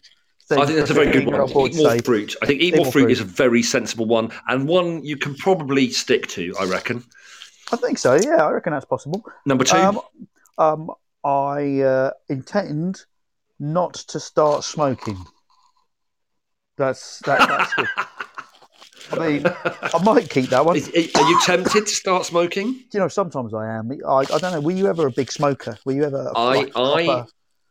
thing. I think that's a very good one. Eat more say. fruit. I think eat, more fruit, is a very sensible one and one you can probably stick to. I reckon. I think so. Yeah, I reckon that's possible. Number two. Um, um, I uh, intend not to start smoking. That's that, that's good. I mean, I might keep that one. Is- are you tempted to start smoking? you know, sometimes I am. I, I don't know. Were you ever a big smoker? Were you ever? I like, I proper-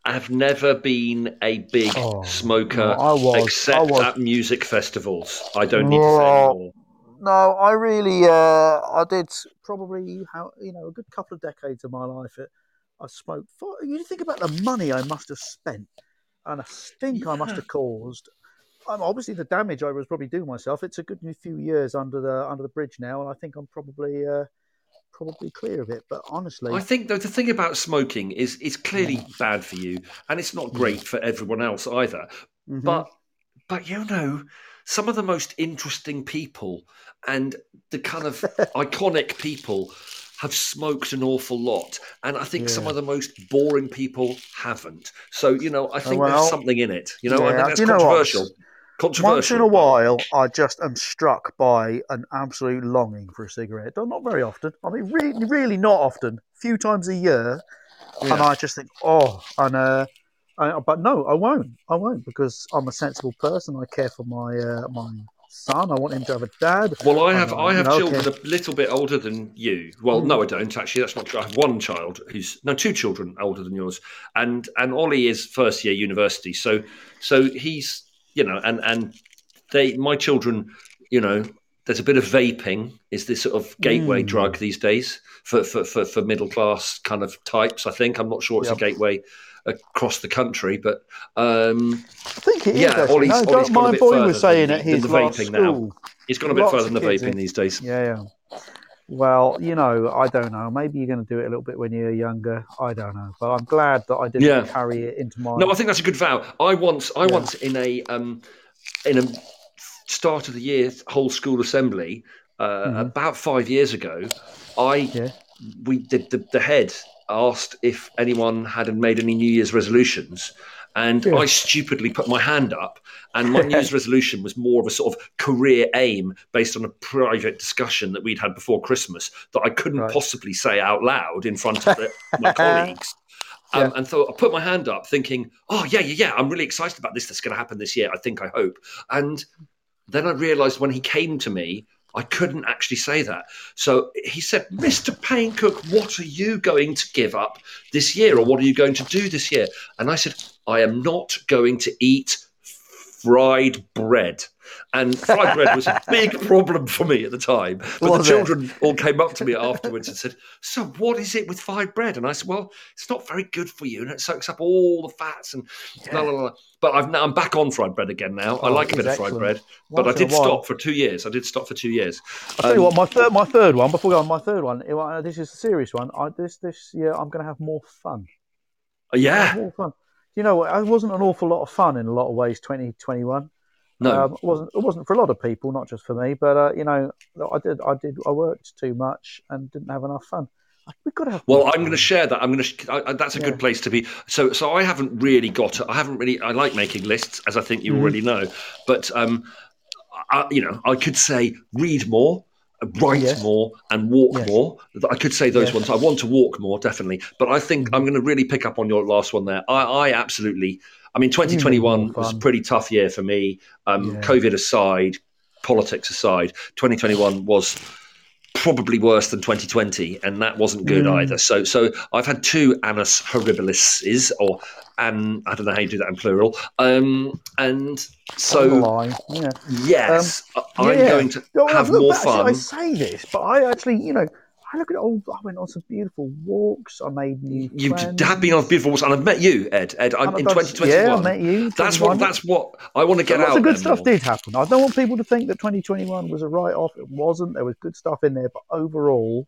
have never been a big Oh, smoker no, I was. except I was. at music festivals. I don't need to say anymore. No, I really, uh, I did probably, how you know, a good couple of decades of my life. It, I smoked. For, you think about the money I must have spent and a stink I must have caused. Um, obviously, the damage I was probably doing myself. It's a good few years under the under the bridge now, and I think I'm probably uh, probably clear of it. But honestly, I think though the thing about smoking is it's clearly bad for you, and it's not great for everyone else either. mhm. But but you know, some of the most interesting people and the kind of iconic people have smoked an awful lot, and I think some of the most boring people haven't. So you know, I think well, there's something in it. You know, I yeah, think that's you know what? Once in a while, I just am struck by an absolute longing for a cigarette. Not very often. I mean, really, really not often. A few times a year, and I just think, oh, and uh, I, but no, I won't. I won't because I'm a sensible person. I care for my uh, my son. I want him to have a dad. Well, I have I you have know, children okay. a little bit older than you. Well, no, I don't actually. That's not true. I have one child who's no two children older than yours, and and Ollie is first year university. So so he's you know and and they my children you know there's a bit of vaping is this sort of gateway Mm. drug these days for, for for for middle class kind of types. I think I'm not sure it's Yep. a gateway across the country, but um, I think it is. Yeah, actually. Ollie's- no, Ollie's my bit boy further was saying than at the- his than the last vaping now. it's gone a bit Lots further than the vaping yeah. these days. Yeah, yeah. Well, you know, I don't know. Maybe you're going to do it a little bit when you're younger. I don't know, but I'm glad that I didn't Yeah. carry it into my. No, I think that's a good vow. I once, I Yeah. once in a um, in a start of the year whole school assembly uh, about five years ago, I Mm-hmm. Yeah. we did the, the head asked if anyone had made any New Year's resolutions. And Yeah. I stupidly put my hand up, and my news resolution was more of a sort of career aim based on a private discussion that we'd had before Christmas that I couldn't Right. possibly say out loud in front of the, my colleagues. Um, And so I put my hand up, thinking, "Oh yeah, yeah, yeah! I'm really excited about this. That's going to happen this year. I think, I hope." And then I realised when he came to me, I couldn't actually say that. So he said, "Mr. Paynecook, what are you going to give up this year, or what are you going to do this year?" And I said, "I am not going to eat fried bread." And fried bread was a big problem for me at the time. But Was the it? children all came up to me afterwards and said, So, what is it with fried bread? And I said, Well, it's not very good for you and it soaks up all the fats and blah, blah, blah. But I've now, I'm back on fried bread again now. I Oh, like a bit is of fried excellent. bread. But I did stop for two years. I did stop for two years. I'll tell you Um, what, my third, my third one. Before we go on, my third one. uh, This is a serious one. I, this this year, I'm going to have more fun. Yeah. More fun. You know, what? it wasn't an awful lot of fun in a lot of ways. 2021. No. Um, it wasn't it wasn't for a lot of people, not just for me. But uh, you know, I did I did I worked too much and didn't have enough fun. We've got to have. Well, I'm going to share that. I'm going to. I, I- that's a Yeah. good place to be. So, so I haven't really got. I haven't really. I like making lists, as I think you Mhm. already know. But um, I, you know, I could say read more, write Yes. more, and walk Yes. more. I could say those Yes. ones. I want to walk more, definitely. But I think Mhm. I'm going to really pick up on your last one there. I, I absolutely. I mean, need more 2021 was a pretty tough year for me. Um, Yeah. COVID aside, politics aside, 2021 was probably worse than 2020, and that wasn't good Mm. either. So, so I've had two annus horribilis, or and I don't know how you do that in plural. Um, and so yeah. yes, I'm Yeah. going to have more actually, I say this, but I actually, you know, I look at all. I went on some beautiful walks. I made new. You friends. have been on beautiful walks, and I've met you, Ed. Ed, I'm in done- 2021. Yeah, I met you. That's what. That's what I want to get Lots out. of it good stuff more. did happen. I don't want people to think that 2021 was a write-off. It wasn't. There was good stuff in there, but overall,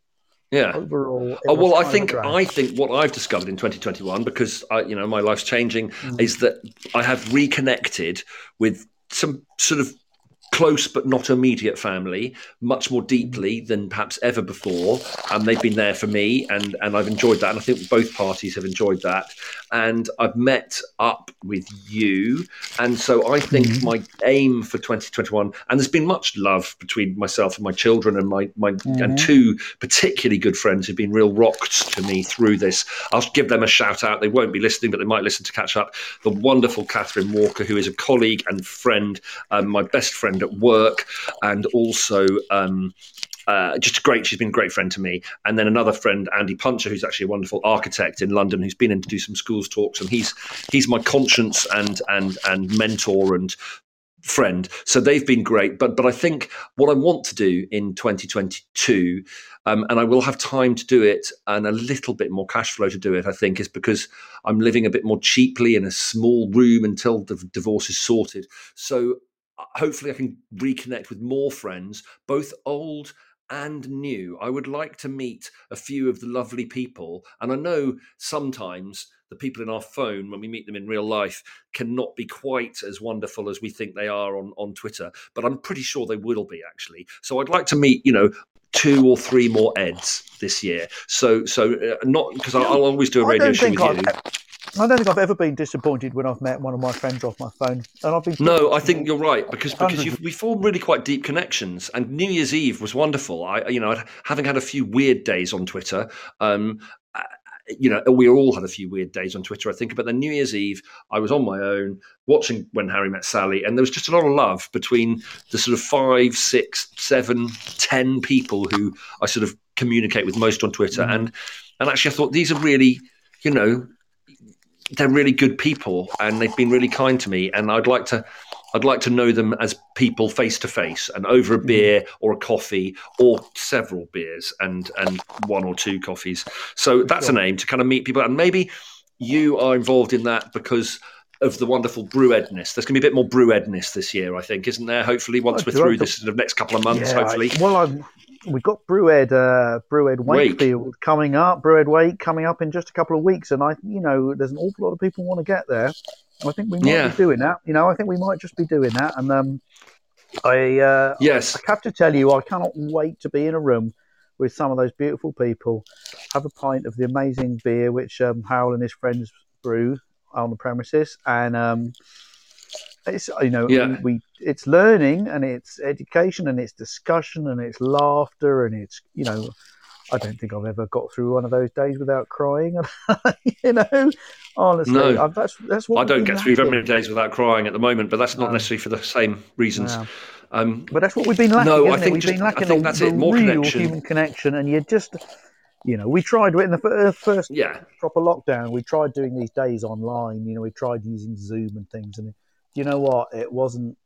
Yeah. overall. Oh well, I kind of a think. I think what I've discovered in 2021, because I, you know my life's changing, Mm. is that I have reconnected with some sort of close but not immediate family much more deeply than perhaps ever before. And they've been there for me, and and I've enjoyed that, and I think both parties have enjoyed that. And I've met up with you, and so I think mm-hmm. my aim for 2021, and there's been much love between myself and my children, and my my mm-hmm. and two particularly good friends who've been real rocks to me through this. I'll give them a shout out. They won't be listening, but they might listen to catch up. The wonderful Catherine Walker, who is a colleague and friend, um, my best friend at work, and also. Um, uh, just great. She's been a great friend to me. And then another friend, Andy Puncher, who's actually a wonderful architect in London, who's been in to do some schools talks, and he's he's my conscience and and and mentor and friend. So they've been great. But but I think what I want to do in 2022, um, and I will have time to do it and a little bit more cash flow to do it. I think is because I'm living a bit more cheaply in a small room until the divorce is sorted. So hopefully I can reconnect with more friends, both old and new. I would like to meet a few of the lovely people. And I know sometimes the people in our phone, when we meet them in real life, cannot be quite as wonderful as we think they are on, on Twitter. But I'm pretty sure they will be actually. So I'd like to meet, you know, two or three more Eds this year. So, so uh, not because I'll, I'll, always do a radio show with you. I don't think I've ever been disappointed when I've met one of my friends off my phone, and I've been. No, I think you're right because because we form really quite deep connections. And New Year's Eve was wonderful. I, you know, having had a few weird days on Twitter, um, you know, we all had a few weird days on Twitter, I think. But then New Year's Eve, I was on my own watching When Harry Met Sally, and there was just a lot of love between the sort of five, six, seven, ten people who I sort of communicate with most on Twitter. Mm. And and actually, I thought these are really, you know, they're really good people and they've been really kind to me and I'd like to I'd like to know them as people face to face and over a beer or a coffee or several beers and and one or two coffees. So that's an aim to kind of meet people and maybe you are involved in that because of the wonderful brew edness. There's going to be a bit more brew edness this year, I think, isn't there? Hopefully, once we're through this of next couple of months, yeah, hopefully. I, well, I'm we've got BrewEd uh, BrewEd Wakefield Wake. coming up, BrewEd Wake coming up in just a couple of weeks, and I, you know, there's an awful lot of people want to get there. I think we might yeah. be doing that. You know, I think we might just be doing that, and um, I uh, yes, I have to tell you, I cannot wait to be in a room with some of those beautiful people, have a pint of the amazing beer which um, Howell and his friends brew on the premises, and um, it's you know yeah. we it's learning and it's education and it's discussion and it's laughter and it's you know I don't think I've ever got through one of those days without crying. you know, honestly, no. I've, that's that's what I don't get through very many days without crying at the moment, but that's not no. necessarily for the same reasons. No. Um, but that's what we've been lacking. No, I think we've just, been lacking I think that's the, it. More real connection. human connection, and you just, you know, we tried in the first yeah. proper lockdown. We tried doing these days online. You know, we tried using Zoom and things, and you know what? It wasn't.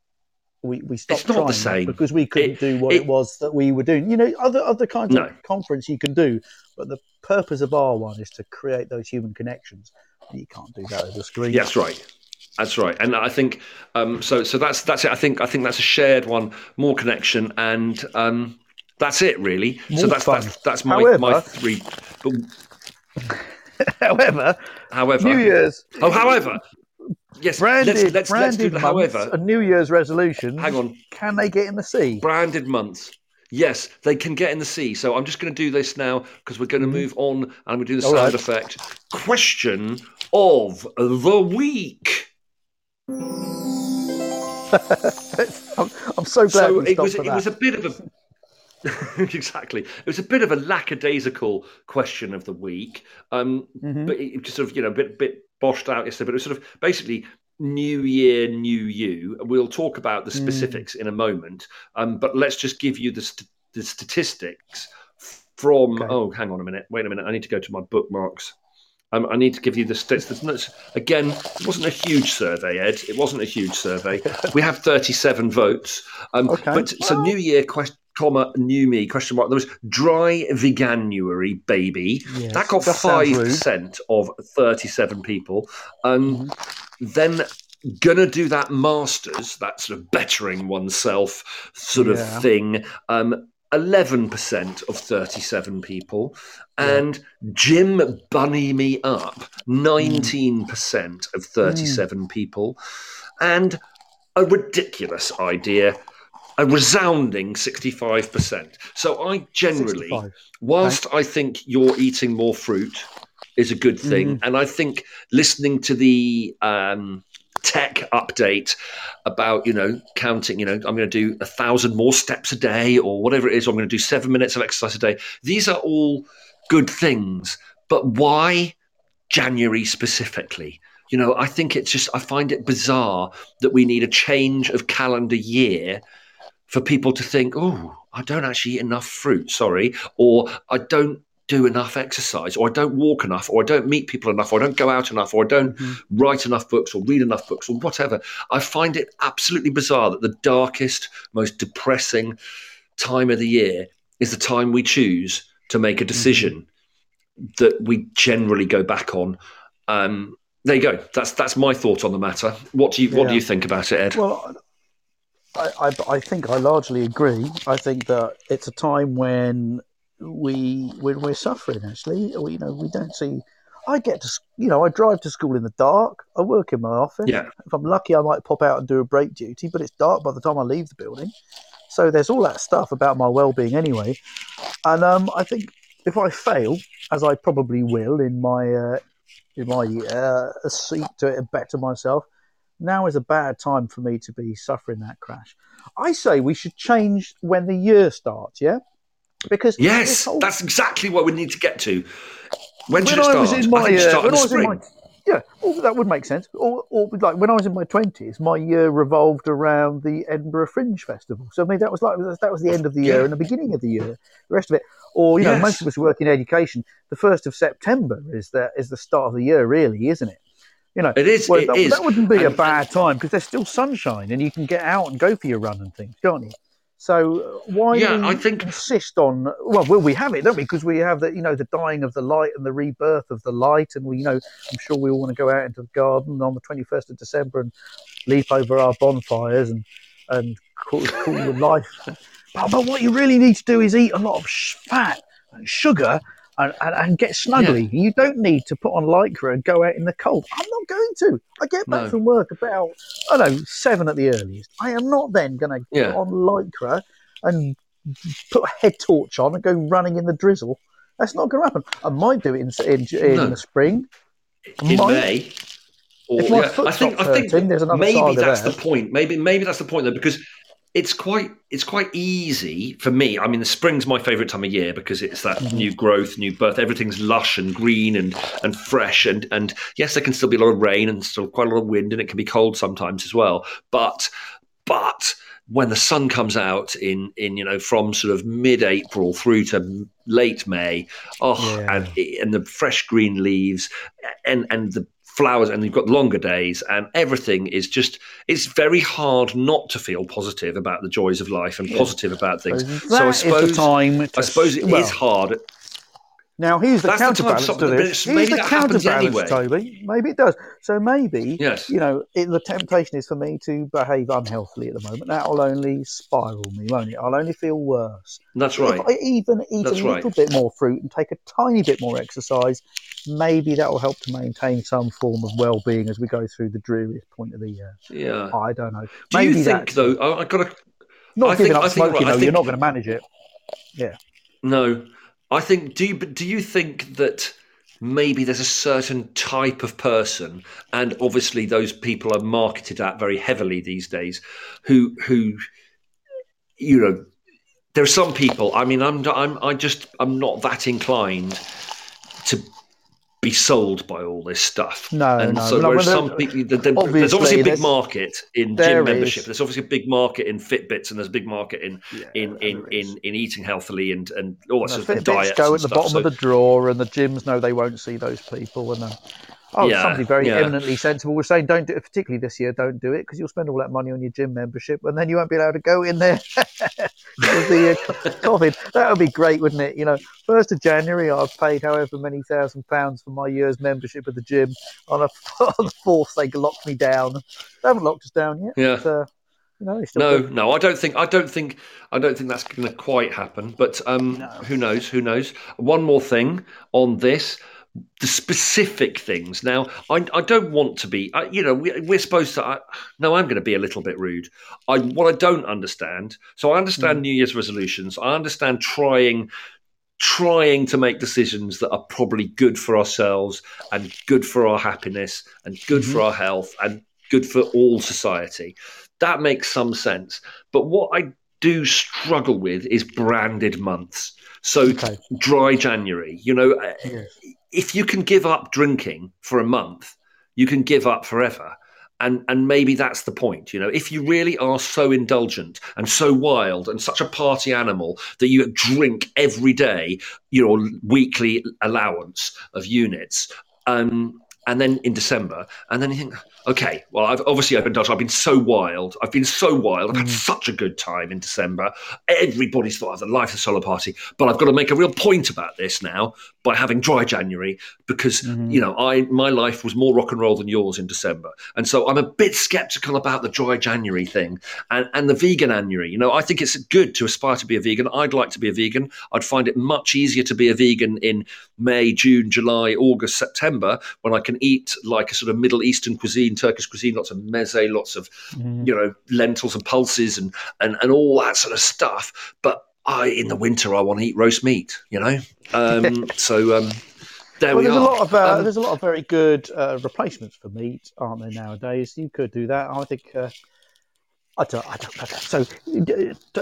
We, we stopped it's not the same. because we couldn't it, do what it, it, was that we were doing. You know, other other kinds no. of conference you can do, but the purpose of our one is to create those human connections. You can't do that over screen. That's right. That's right, and I think um, so. So that's that's it. I think I think that's a shared one, more connection, and um, that's it really. More so that's, fun. that's that's my however, my three. But, however, however, New Year's. Oh, however, Yes, branded, let's, let's, branded let's do, however, a New Year's resolution. Hang on, can they get in the sea? Branded months. Yes, they can get in the sea. So I'm just going to do this now because we're going to mm. move on and I'm going to do the All sound right. effect. Question of the week. I'm, I'm, so glad. So it was. It was a bit of a. exactly. It was a bit of a lackadaisical question of the week, um, mm-hmm. but it just sort of you know a bit bit boshed out yesterday. But it was sort of basically new year, new you. We'll talk about the mm. specifics mm. in a moment, um, but let's just give you the, st- the statistics from. Okay. Oh, hang on a minute. Wait a minute. I need to go to my bookmarks. Um, I need to give you the stats. Again, it wasn't a huge survey, Ed. It wasn't a huge survey. we have 37 votes. Um, okay. But so, New Year question comma new me question mark. There was dry veganuary baby. Yes, that got five percent of 37 people. Um mm-hmm. then gonna do that masters that sort of bettering oneself sort yeah. of thing um 11% of 37 people. And yeah. gym bunny me up 19% of 37 mm. people. And a ridiculous idea a resounding 65%. So I generally, 65. whilst I think you're eating more fruit is a good thing, and I think listening to the um, tech update about you know counting, you know, I'm going to do a thousand more steps a day or whatever it is, I'm going to do seven minutes of exercise a day. These are all good things, but why January specifically? You know, I think it's just I find it bizarre that we need a change of calendar year for people to think, oh, I don't actually eat enough fruit, sorry, or I don't do enough exercise, or I don't walk enough, or I don't meet people enough, or I don't go out enough, or I don't write enough books, or read enough books, or whatever. I find it absolutely bizarre that the darkest, most depressing time of the year is the time we choose to make a decision that we generally go back on. Um, there you go. That's that's my thought on the matter. What do you what do you think about it, Ed? Well, I, I, I think I largely agree. I think that it's a time when we when we're suffering. Actually, we, you know, we don't see. I get to, you know, I drive to school in the dark. I work in my office. Yeah. If I'm lucky, I might pop out and do a break duty, but it's dark by the time I leave the building. So there's all that stuff about my well-being anyway. And um, I think if I fail, as I probably will in my uh, in my uh, seek to better myself, now is a bad time for me to be suffering that crash. I say we should change when the year starts, yeah? Because Yes, whole- that's exactly what we need to get to. When should when it I start? was in my, I uh, start in when the I was in my yeah, well, that would make sense. Or, or like when I was in my twenties, my year revolved around the Edinburgh Fringe Festival. So I mean, that was like that was the end of the year Yeah. and the beginning of the year. The rest of it, or you know, Yes. most of us work in education. The first of September is the is the start of the year, really, isn't it? You know, It is, well, it that, is. that wouldn't be a And- bad time because there's still sunshine and you can get out and go for your run and things, can't you? So uh, why Yeah, I think- insist on? Well, well, we have it, don't we? Because we have the you know the dying of the light and the rebirth of the light, and we you know I'm sure we all want to go out into the garden on the 21st of December and leap over our bonfires and and cool, cool the life. But, but what you really need to do is eat a lot of sh- fat and sugar. And, and, and get snuggly. You don't need to put on lycra and go out in the cold. I'm not going to. I get back No. from work about I don't know seven at the earliest. I am not then going to Yeah. put on lycra and put a head torch on and go running in the drizzle. That's not going to happen. I might do it in in, in No. the spring. in Might- May. Or, If my yeah, foot I think, I think hurting, there's another maybe that's there. the point. Maybe maybe that's the point though, because it's quite it's quite easy for me. I mean, the spring's my favourite time of year because it's that Mm-hmm. new growth, new birth. Everything's lush and green and and fresh. And and yes, there can still be a lot of rain and still quite a lot of wind, and it can be cold sometimes as well. But but when the sun comes out in in you know from sort of mid-April through to late May, oh, Yeah. and and the fresh green leaves and and the flowers and you've got longer days and everything is just it's very hard not to feel positive about the joys of life and positive about things. So so i is suppose time i suppose it is well, hard Now, here's the That's counterbalance something- to this. maybe the counterbalance, anyway. Toby. Maybe it does. So maybe, Yes. you know, it, the temptation is for me to behave unhealthily at the moment. That will only spiral me, won't it? I'll only feel worse. that's right If I even eat That's a right. little bit more fruit and take a tiny bit more exercise, maybe that will help to maintain some form of well-being as we go through the dreariest point of the year. yeah I don't know. do maybe you think though I, I gotta not I giving think- up I think- smoking. right, though, you're not going to manage it. Yeah. No, I think. Do you? Do you think that maybe there's a certain type of person, and obviously those people are marketed at very heavily these days, who who, you know, there are some people. I mean, I'm I'm I just I'm not that inclined to be sold by all this stuff. No, and no. so No, whereas some people, there- there- there's obviously obviously a big market in gym membership. is. There's obviously a big market in Fitbits, and there's a big market in in in, in, in eating healthily and and all that The sort of diets go at the stuff. bottom So- of the drawer, and the gyms know they won't see those people. And uh, oh, Yeah, somebody very yeah. eminently sensible was saying, "Don't do it, particularly this year. Don't do it because you'll spend all that money on your gym membership, and then you won't be allowed to go in there because the uh, COVID. That would be great, wouldn't it? You know, first of January, I've paid however many thousand pounds for my year's membership of the gym. On a on the fourth, they locked me down. They haven't locked us down yet. Yeah. But, uh, you know, they still No, no, I don't think I don't think I don't think that's going to quite happen. But um, who knows? Who knows? One more thing on this: the specific things. Now, I, I don't want to be, I, you know, we, we're supposed to. I, no, I'm going to be a little bit rude. I what I don't understand. So I understand Mm. New Year's resolutions. I understand trying trying to make decisions that are probably good for ourselves and good for our happiness and good for our health and good for all society. That makes some sense. But what I do struggle with is branded months. So Okay. dry January, you know, Yes. If you can give up drinking for a month, you can give up forever. And and maybe that's the point, you know. If you really are so indulgent and so wild and such a party animal that you drink every day, your weekly allowance of units, um, and then in December, and then you think, okay, well, I've obviously I've been. I've been so wild. I've been so wild. I've had such a good time in December. Everybody's thought of the life of the solar party, but I've got to make a real point about this now by having dry January because Mm-hmm. you know I my life was more rock and roll than yours in December, and so I'm a bit skeptical about the dry January thing and and the vegan January. You know, I think it's good to aspire to be a vegan. I'd like to be a vegan. I'd find it much easier to be a vegan in May, June, July, August, September when I can eat like a sort of Middle Eastern cuisine, Turkish cuisine, lots of meze, lots of you know lentils and pulses and and and all that sort of stuff. But I in the winter I want to eat roast meat. You know, um, so. Um, there Well, we there's a are. lot of uh, Um, there's a lot of very good uh, replacements for meat, aren't there nowadays? You could do that. I think. Uh, I don't, I don't know. So,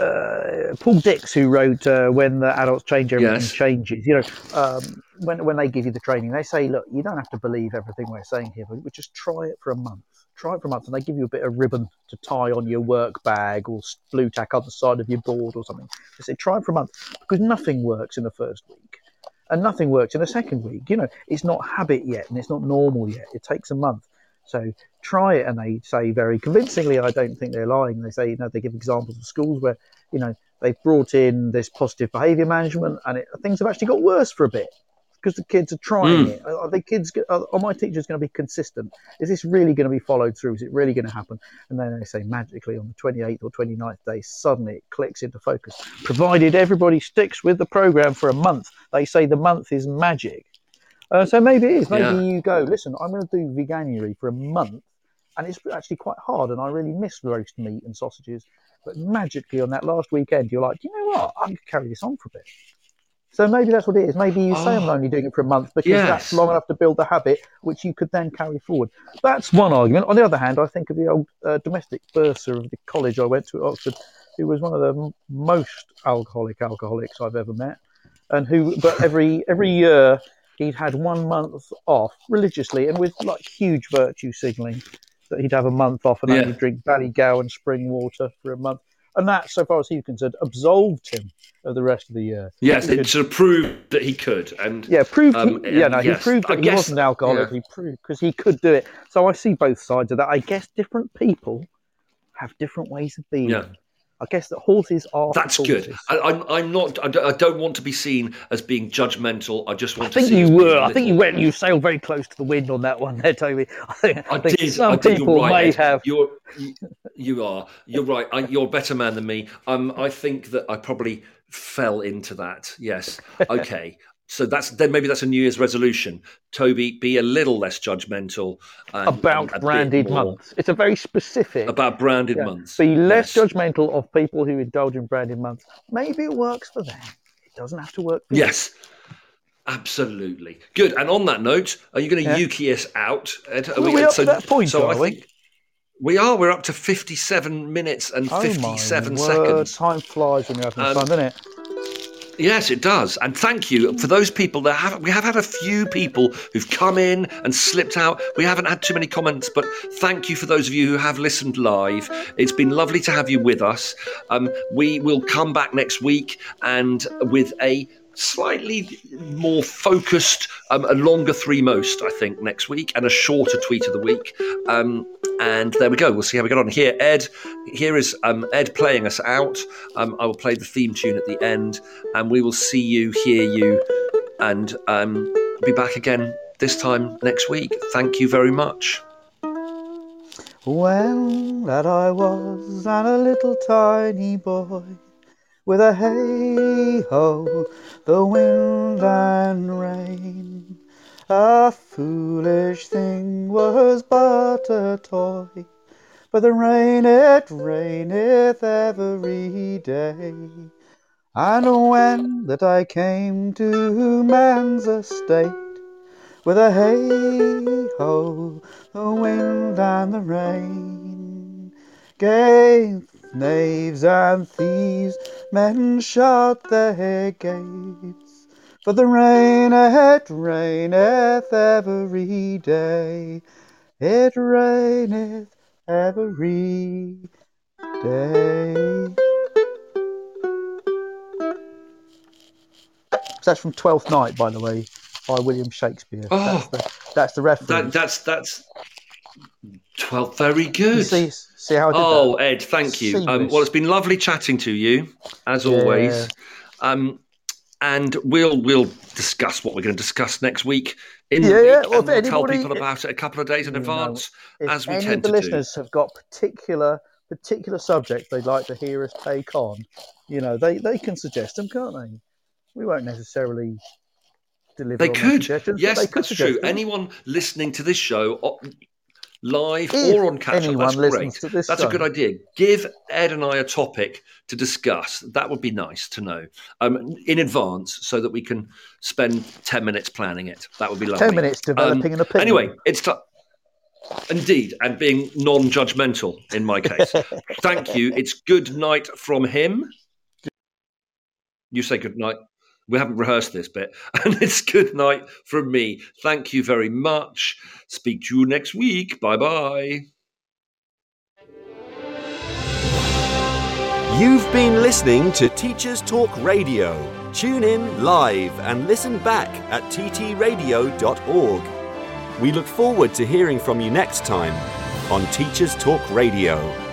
uh, Paul Dix, who wrote uh, "When the Adults Change, Everything Yes. Changes," you know, um, when when they give you the training, they say, "Look, you don't have to believe everything we're saying here, but just try it for a month. Try it for a month, and they give you a bit of ribbon to tie on your work bag or blue tack on the side of your board or something. They say, try it for a month because nothing works in the first week." and nothing works in the second week. You know, it's not habit yet and it's not normal yet. It takes a month. So try it. And they say very convincingly, I don't think they're lying. They say, you know, they give examples of schools where, you know, they've brought in this positive behaviour management and it, things have actually got worse for a bit because the kids are trying Mm. it. Are the kids, are, are my teachers going to be consistent? Is this really going to be followed through? Is it really going to happen? And then they say magically on the 28th or 29th day, suddenly it clicks into focus. Provided everybody sticks with the program for a month, they say the month is magic. Uh, so maybe it is. Maybe Yeah. you go, listen, I'm going to do veganuary for a month, and it's actually quite hard, and I really miss roast meat and sausages. But magically on that last weekend, you're like, you know what? I can carry this on for a bit. So maybe that's what it is. Maybe you say I'm Oh. only doing it for a month because that's long enough to build the habit, which you could then carry forward. That's one argument. On the other hand, I think of the old uh, domestic bursar of the college I went to at Oxford, who was one of the m- most alcoholic alcoholics I've ever met, and who, but every every year he'd had one month off religiously and with like huge virtue signalling that he'd have a month off and Yeah. only drink Ballygowan spring water for a month. And that, so far as he was concerned, absolved him of the rest of the year. Yes, He it sort of proved that he could. And yeah, proved. Um, he, yeah, no, yes, he proved I that he guess- wasn't an alcoholic. yeah. He proved because he could do it. So I see both sides of that. I guess different people have different ways of being. Yeah. I guess that horses are. that's horses. good. I, I'm, I'm not. I don't, I don't want to be seen as being judgmental. I just I want think to. see you were. I think you went. You sailed very close to the wind on that one, there, Toby. I think, I think did. some I did. people right. may have. You're, you, you are. You're right. I, you're a better man than me. Um, I think that I probably fell into that. Yes. Okay. so that's then maybe that's a New Year's resolution. Toby, be a little less judgmental and, about and branded months. It's a very specific. About branded Yeah. months. Be less Yes. judgmental of people who indulge in branded months. Maybe it works for them. It doesn't have to work for you. Yes. Absolutely. Good. And on that note, are you going to Yeah. Yuki us out? Ed? Are Well, up to that point, so I we? think we are. We're up to 57 minutes and Oh 57 my seconds. word, time flies when you're having Um, fun, doesn't it? Yes, it does. And thank you for those people that have. We have had a few people who've come in and slipped out. We haven't had too many comments, but thank you for those of you who have listened live. It's been lovely to have you with us. Um, we will come back next week and with a slightly more focused, um, a longer three most, I think, next week, and a shorter tweet of the week. Um, and there we go. We'll see how we get on. Here, Ed. Here is um, Ed playing us out. Um, I will play the theme tune at the end, and we will see you, hear you, and um, be back again this time next week. Thank you very much. When that I was and a little tiny boy with a hey ho, the wind and rain, A foolish thing was but a toy, but the rain it raineth every day. And when that I came to man's estate, with a hey ho, the wind and the rain gave knaves and thieves, men shut their gates. For the rain it raineth every day, it raineth every day. That's from Twelfth Night, by the way, by William Shakespeare. Oh. that's, the, that's the reference. That, that's that's twelve. Very good. see, see how I did Oh, that? Ed, thank you. Um, well, it's been lovely chatting to you, as always. Um, and we'll we'll discuss what we're going to discuss next week in the week, yeah, well, and we'll tell people about it a couple of days in know, advance, If as we any tend of the to do. listeners have got particular particular subjects they'd like to hear us take on, you know, they, they can suggest them, can't they? We won't necessarily deliver. They could. Yes, they could that's true. them. Anyone listening to this show live If or on catch up, that's great. That's show. a good idea. Give Ed and I a topic to discuss. That would be nice to know um, in advance so that we can spend 10 minutes planning it. That would be lovely. Ten minutes developing an opinion. Anyway, it's Indeed, and being non judgmental in my case. Thank you. It's good night from him. You say good night. We haven't rehearsed this bit. And it's good night from me. Thank you very much. Speak to you next week. Bye bye. You've been listening to Teachers Talk Radio. Tune in live and listen back at ttradio.org. We look forward to hearing from you next time on Teachers Talk Radio.